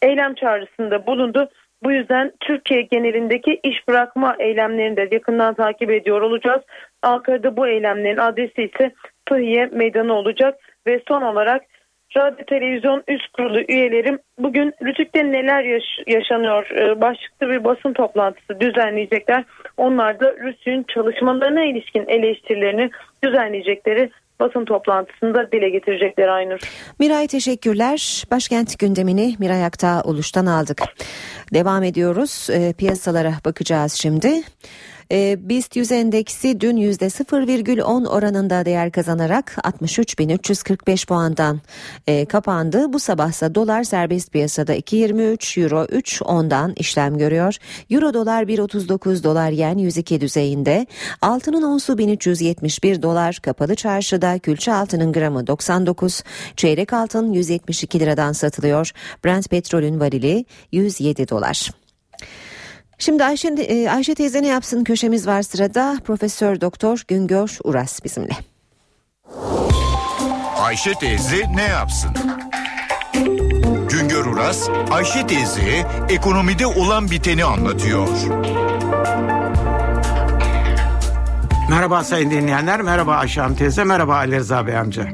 [SPEAKER 26] eylem çağrısında bulundu. Bu yüzden Türkiye genelindeki iş bırakma eylemlerini de yakından takip ediyor olacağız. Ankara'da bu eylemlerin adresi ise Tahiye Meydanı olacak ve son olarak Radyo Televizyon Üst Kurulu üyelerim bugün Rütük'te neler yaş- yaşanıyor e, başlıklı bir basın toplantısı düzenleyecekler. Onlar da Rütük'ün çalışmalarına ilişkin eleştirilerini düzenleyecekleri basın toplantısında dile getirecekler Aynur.
[SPEAKER 2] Miray teşekkürler. Başkent gündemini Miray Aktağ Oluş'tan aldık. Devam ediyoruz. E, piyasalara bakacağız şimdi. E, BIST 100 endeksi dün %0,10 oranında değer kazanarak 63.345 puandan e, kapandı. Bu sabahsa dolar serbest piyasada 2.23, euro 3.10'dan işlem görüyor. Euro dolar 1.39, dolar yen 102 düzeyinde. Altının onsu 1371 dolar, kapalı çarşıda külçe altının gramı 99, çeyrek altın 172 liradan satılıyor. Brent petrolün varili 107 dolar. Şimdi Ayşe, e, Ayşe teyze ne yapsın köşemiz var sırada. Profesör Doktor Güngör Uras bizimle.
[SPEAKER 1] Ayşe teyze ne yapsın? Güngör Uras, Ayşe teyze ekonomide olan biteni anlatıyor.
[SPEAKER 27] Merhaba sayın dinleyenler, merhaba Ayşe Hanım teyze, merhaba Ali Rıza Bey amca.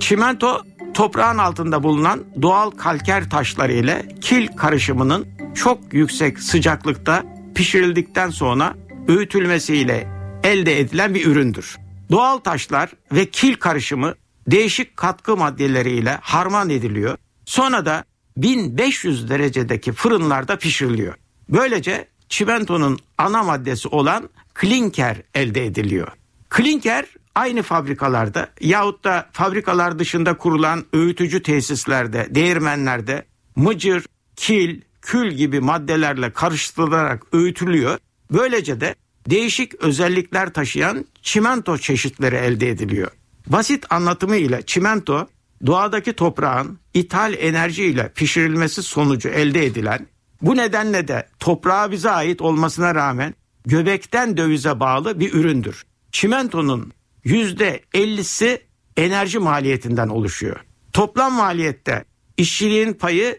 [SPEAKER 27] Çimento toprağın altında bulunan doğal kalker taşları ile kil karışımının çok yüksek sıcaklıkta pişirildikten sonra öğütülmesiyle elde edilen bir üründür. Doğal taşlar ve kil karışımı değişik katkı maddeleriyle harman ediliyor. Sonra da 1500 derecedeki fırınlarda pişiriliyor. Böylece çimentonun ana maddesi olan klinker elde ediliyor. Klinker aynı fabrikalarda yahut da fabrikalar dışında kurulan öğütücü tesislerde, değirmenlerde mıcır, kil, kül gibi maddelerle karıştırılarak öğütülüyor. Böylece de değişik özellikler taşıyan çimento çeşitleri elde ediliyor. Basit anlatımı ile çimento doğadaki toprağın ithal enerji ile pişirilmesi sonucu elde edilen bu nedenle de toprağa bize ait olmasına rağmen göbekten dövize bağlı bir üründür. Çimentonun %50'si enerji maliyetinden oluşuyor. Toplam maliyette işçiliğin payı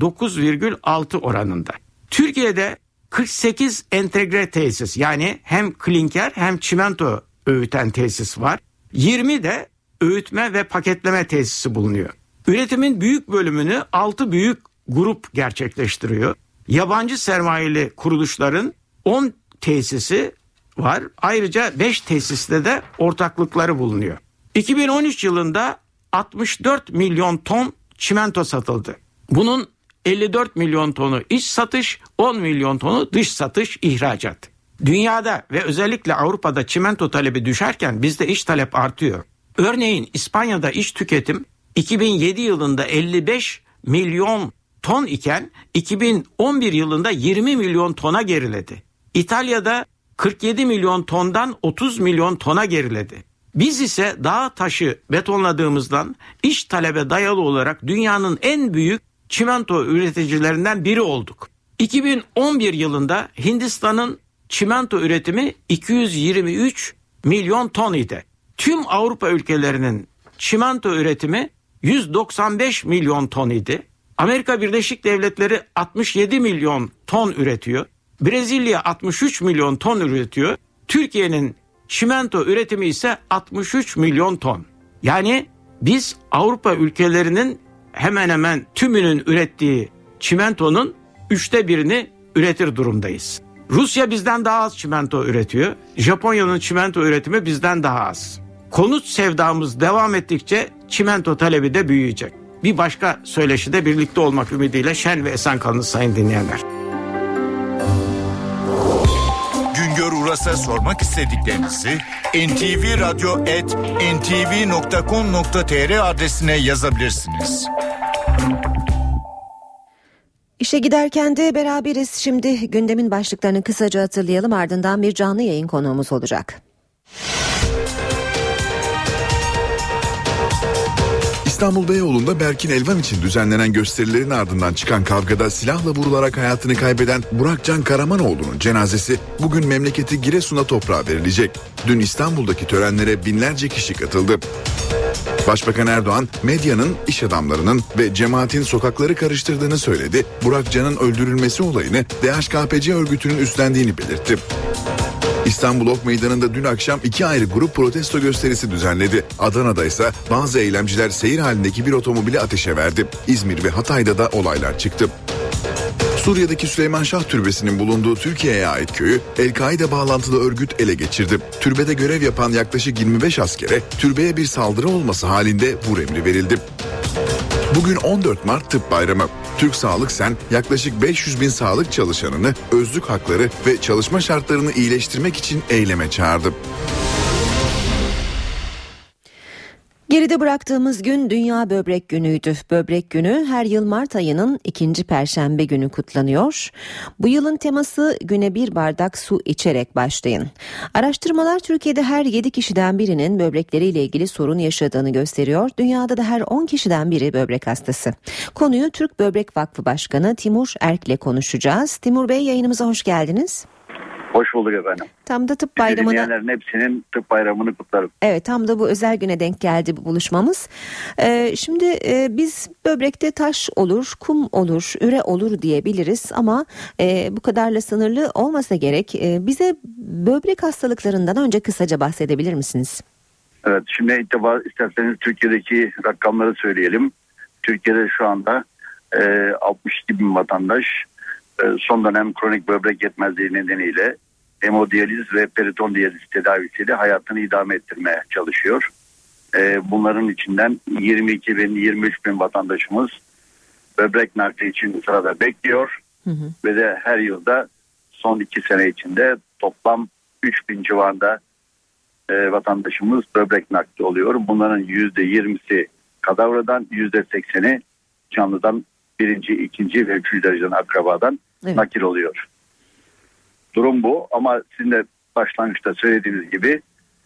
[SPEAKER 27] %9,6 oranında. Türkiye'de 48 entegre tesis yani hem klinker hem çimento öğüten tesis var. 20 de öğütme ve paketleme tesisi bulunuyor. Üretimin büyük bölümünü 6 büyük grup gerçekleştiriyor. Yabancı sermayeli kuruluşların 10 tesisi var. Ayrıca 5 tesiste de ortaklıkları bulunuyor. 2013 yılında 64 milyon ton çimento satıldı. Bunun 54 milyon tonu iç satış, 10 milyon tonu dış satış, ihracat. Dünyada ve özellikle Avrupa'da çimento talebi düşerken bizde iç talep artıyor. Örneğin İspanya'da iç tüketim 2007 yılında 55 milyon ton iken 2011 yılında 20 milyon tona geriledi. İtalya'da 47 milyon tondan 30 milyon tona geriledi. Biz ise dağ taşı betonladığımızdan iç talebe dayalı olarak dünyanın en büyük çimento üreticilerinden biri olduk. 2011 yılında Hindistan'ın çimento üretimi 223 milyon ton idi. Tüm Avrupa ülkelerinin çimento üretimi 195 milyon ton idi. Amerika Birleşik Devletleri 67 milyon ton üretiyor. Brezilya 63 milyon ton üretiyor. Türkiye'nin çimento üretimi ise 63 milyon ton. Yani biz Avrupa ülkelerinin hemen hemen tümünün ürettiği çimentonun üçte birini üretir durumdayız. Rusya bizden daha az çimento üretiyor. Japonya'nın çimento üretimi bizden daha az. Konut sevdamız devam ettikçe çimento talebi de büyüyecek. Bir başka söyleşide birlikte olmak ümidiyle şen ve esen kalınız sayın dinleyenler.
[SPEAKER 1] Güngör Uras'a sormak istediklerinizi ntvradio.ntv.com.tr adresine yazabilirsiniz.
[SPEAKER 2] İşe giderken de beraberiz. Şimdi gündemin başlıklarını kısaca hatırlayalım ardından bir canlı yayın konuğumuz olacak.
[SPEAKER 3] İstanbul Beyoğlu'nda Berkin Elvan için düzenlenen gösterilerin ardından çıkan kavgada silahla vurularak hayatını kaybeden Burak Can Karamanoğlu'nun cenazesi bugün memleketi Giresun'a toprağa verilecek. Dün İstanbul'daki törenlere binlerce kişi katıldı. Başbakan Erdoğan medyanın, iş adamlarının ve cemaatin sokakları karıştırdığını söyledi. Burak Can'ın öldürülmesi olayını DHKPC örgütünün üstlendiğini belirtti. İstanbul Ok Meydanı'nda dün akşam iki ayrı grup protesto gösterisi düzenledi. Adana'da ise bazı eylemciler seyir halindeki bir otomobili ateşe verdi. İzmir ve Hatay'da da olaylar çıktı. Suriye'deki Süleyman Şah Türbesi'nin bulunduğu Türkiye'ye ait köyü El-Kaide bağlantılı örgüt ele geçirdi. Türbede görev yapan yaklaşık 25 askere türbeye bir saldırı olması halinde vur emri verildi. Bugün 14 Mart Tıp Bayramı. Türk Sağlık Sen yaklaşık 500 bin sağlık çalışanını özlük hakları ve çalışma şartlarını iyileştirmek için eyleme çağırdı.
[SPEAKER 2] Geride bıraktığımız gün Dünya Böbrek Günü'ydü. Böbrek Günü her yıl Mart ayının ikinci perşembe günü kutlanıyor. Bu yılın teması güne bir bardak su içerek başlayın. Araştırmalar Türkiye'de her 7 kişiden birinin böbrekleriyle ilgili sorun yaşadığını gösteriyor. Dünyada da her 10 kişiden biri böbrek hastası. Konuyu Türk Böbrek Vakfı Başkanı Timur Erk ile konuşacağız. Timur Bey yayınımıza hoş geldiniz.
[SPEAKER 28] Hoş bulduk efendim.
[SPEAKER 2] Tam da tıp bayramına
[SPEAKER 28] Dinleyenlerin hepsinin tıp bayramını kutlarım.
[SPEAKER 2] Evet tam da bu özel güne denk geldi bu buluşmamız. Ee, şimdi e, biz böbrekte taş olur, kum olur, üre olur diyebiliriz ama e, bu kadarla sınırlı olmasa gerek. E, bize böbrek hastalıklarından önce kısaca bahsedebilir misiniz?
[SPEAKER 28] Evet şimdi ilk defa isterseniz Türkiye'deki rakamları söyleyelim. Türkiye'de şu anda e, 62 bin vatandaş e, son dönem kronik böbrek yetmezliği nedeniyle hemodiyaliz ve periton diyaliz tedavisiyle hayatını idame ettirmeye çalışıyor. E, bunların içinden 22 bin 23 bin vatandaşımız böbrek nakli için sırada bekliyor. Ve de her yılda son iki sene içinde toplam 3 bin civarında e, vatandaşımız böbrek nakli oluyor. Bunların %20'si kadavradan, %80'i canlıdan birinci, ikinci ve üçüncü dereceden akrabadan
[SPEAKER 2] Evet.
[SPEAKER 28] nakil oluyor. Durum bu ama sizin de başlangıçta söylediğiniz gibi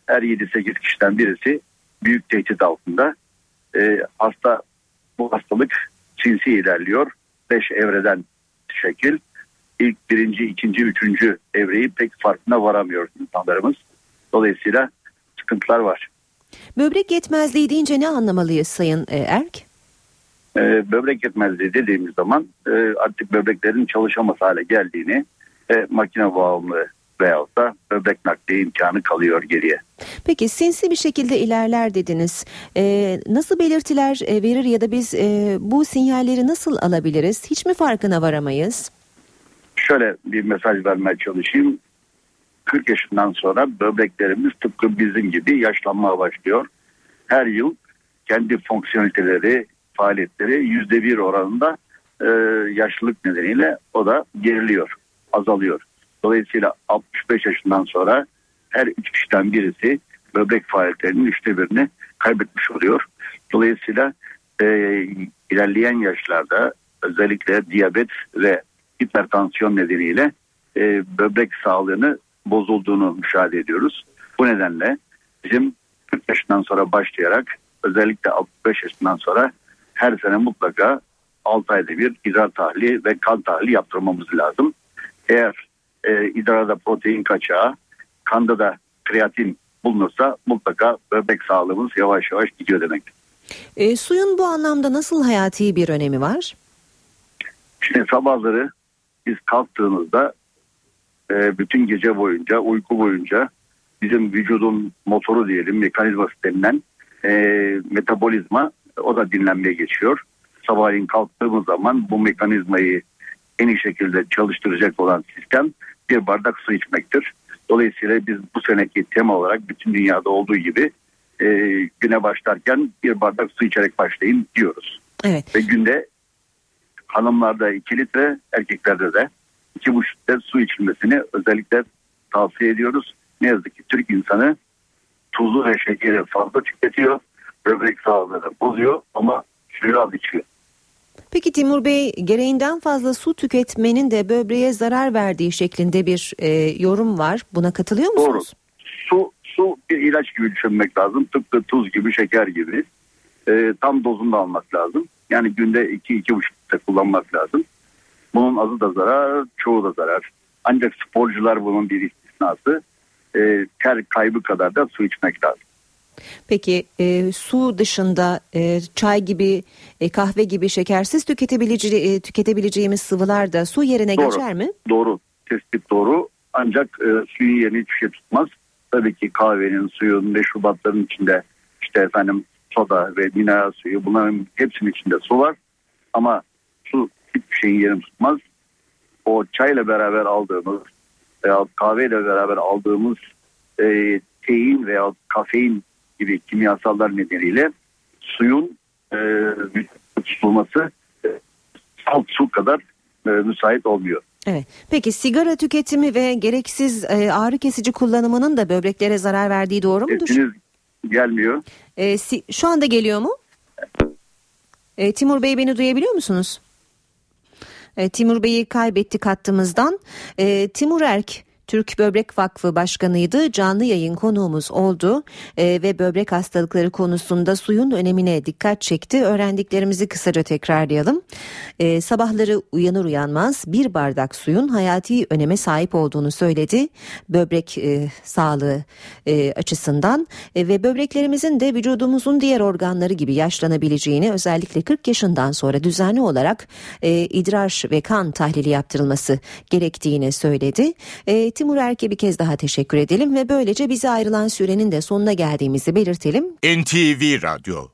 [SPEAKER 28] her 7-8 kişiden birisi büyük tehdit altında. E, hasta bu hastalık sinsi ilerliyor. 5 evreden şekil. İlk birinci, ikinci, üçüncü evreyi pek farkına varamıyor insanlarımız. Dolayısıyla sıkıntılar var.
[SPEAKER 2] Böbrek yetmezliği deyince ne anlamalıyız Sayın e, Erk?
[SPEAKER 28] Ee, böbrek yetmezliği dediğimiz zaman e, artık böbreklerin çalışamaz hale geldiğini ve makine bağımlı veyahut da böbrek nakli imkanı kalıyor geriye.
[SPEAKER 2] Peki sinsi bir şekilde ilerler dediniz. Ee, nasıl belirtiler e, verir ya da biz e, bu sinyalleri nasıl alabiliriz? Hiç mi farkına varamayız?
[SPEAKER 28] Şöyle bir mesaj vermeye çalışayım. 40 yaşından sonra böbreklerimiz tıpkı bizim gibi yaşlanmaya başlıyor. Her yıl kendi fonksiyoneliteleri, faaliyetleri yüzde bir oranında e, yaşlılık nedeniyle o da geriliyor, azalıyor. Dolayısıyla 65 yaşından sonra her üç kişiden birisi böbrek faaliyetlerinin üçte birini kaybetmiş oluyor. Dolayısıyla e, ilerleyen yaşlarda özellikle diyabet ve hipertansiyon nedeniyle e, böbrek sağlığını bozulduğunu müşahede ediyoruz. Bu nedenle bizim 40 yaşından sonra başlayarak özellikle 65 yaşından sonra her sene mutlaka 6 ayda bir idrar tahlili ve kan tahlili yaptırmamız lazım. Eğer e, idrarda protein kaçağı, kanda da kreatin bulunursa mutlaka böbrek sağlığımız yavaş yavaş gidiyor demek.
[SPEAKER 2] E, suyun bu anlamda nasıl hayati bir önemi var?
[SPEAKER 28] Şimdi sabahları biz kalktığımızda e, bütün gece boyunca, uyku boyunca bizim vücudun motoru diyelim, mekanizması denilen e, metabolizma o da dinlenmeye geçiyor. Sabahleyin kalktığımız zaman bu mekanizmayı en iyi şekilde çalıştıracak olan sistem bir bardak su içmektir. Dolayısıyla biz bu seneki tema olarak bütün dünyada olduğu gibi e, güne başlarken bir bardak su içerek başlayın diyoruz.
[SPEAKER 2] Evet.
[SPEAKER 28] Ve günde hanımlarda 2 litre, erkeklerde de 2,5 litre su içilmesini özellikle tavsiye ediyoruz. Ne yazık ki Türk insanı tuzlu ve şekeri fazla tüketiyor. Böbrek sağlığını bozuyor ama suyu az içiyor.
[SPEAKER 2] Peki Timur Bey gereğinden fazla su tüketmenin de böbreğe zarar verdiği şeklinde bir e, yorum var. Buna katılıyor musunuz?
[SPEAKER 28] Doğru. Su, su bir ilaç gibi düşünmek lazım. Tıpkı tuz gibi, şeker gibi. Ee, tam dozunda almak lazım. Yani günde 2-2,5 litre kullanmak lazım. Bunun azı da zarar, çoğu da zarar. Ancak sporcular bunun bir istisnası. Ee, ter kaybı kadar da su içmek lazım.
[SPEAKER 2] Peki e, su dışında e, çay gibi, e, kahve gibi şekersiz tüketebilece, e, tüketebileceğimiz sıvılar da su yerine
[SPEAKER 28] Doğru.
[SPEAKER 2] geçer mi?
[SPEAKER 28] Doğru. Tespit doğru. Ancak e, suyun yerini hiçbir şey tutmaz. Tabii ki kahvenin, suyun, meşrubatların içinde işte efendim soda ve mineral suyu bunların hepsinin içinde su var. Ama su hiçbir şeyin yerini tutmaz. O çayla beraber aldığımız veya kahveyle beraber aldığımız e, tein veya kafein gibi kimyasallar nedeniyle suyun e, tutulması e, salt su kadar e, müsait olmuyor.
[SPEAKER 2] Evet. Peki sigara tüketimi ve gereksiz e, ağrı kesici kullanımının da böbreklere zarar verdiği doğru mudur?
[SPEAKER 28] Sesiniz gelmiyor.
[SPEAKER 2] E, si- şu anda geliyor mu? E, Timur Bey beni duyabiliyor musunuz? E, Timur Bey'i kaybettik hattımızdan. E, Timur Erk Türk Böbrek Vakfı Başkanıydı. Canlı yayın konuğumuz oldu E, ve böbrek hastalıkları konusunda suyun önemine dikkat çekti. Öğrendiklerimizi kısaca tekrarlayalım. E, sabahları uyanır uyanmaz bir bardak suyun hayati öneme sahip olduğunu söyledi. Böbrek e, sağlığı e, açısından E, ve böbreklerimizin de vücudumuzun diğer organları gibi yaşlanabileceğini özellikle 40 yaşından sonra düzenli olarak e, idrar ve kan tahlili yaptırılması gerektiğini söyledi. E, Timur Erk'e bir kez daha teşekkür edelim ve böylece bize ayrılan sürenin de sonuna geldiğimizi belirtelim.
[SPEAKER 1] NTV Radyo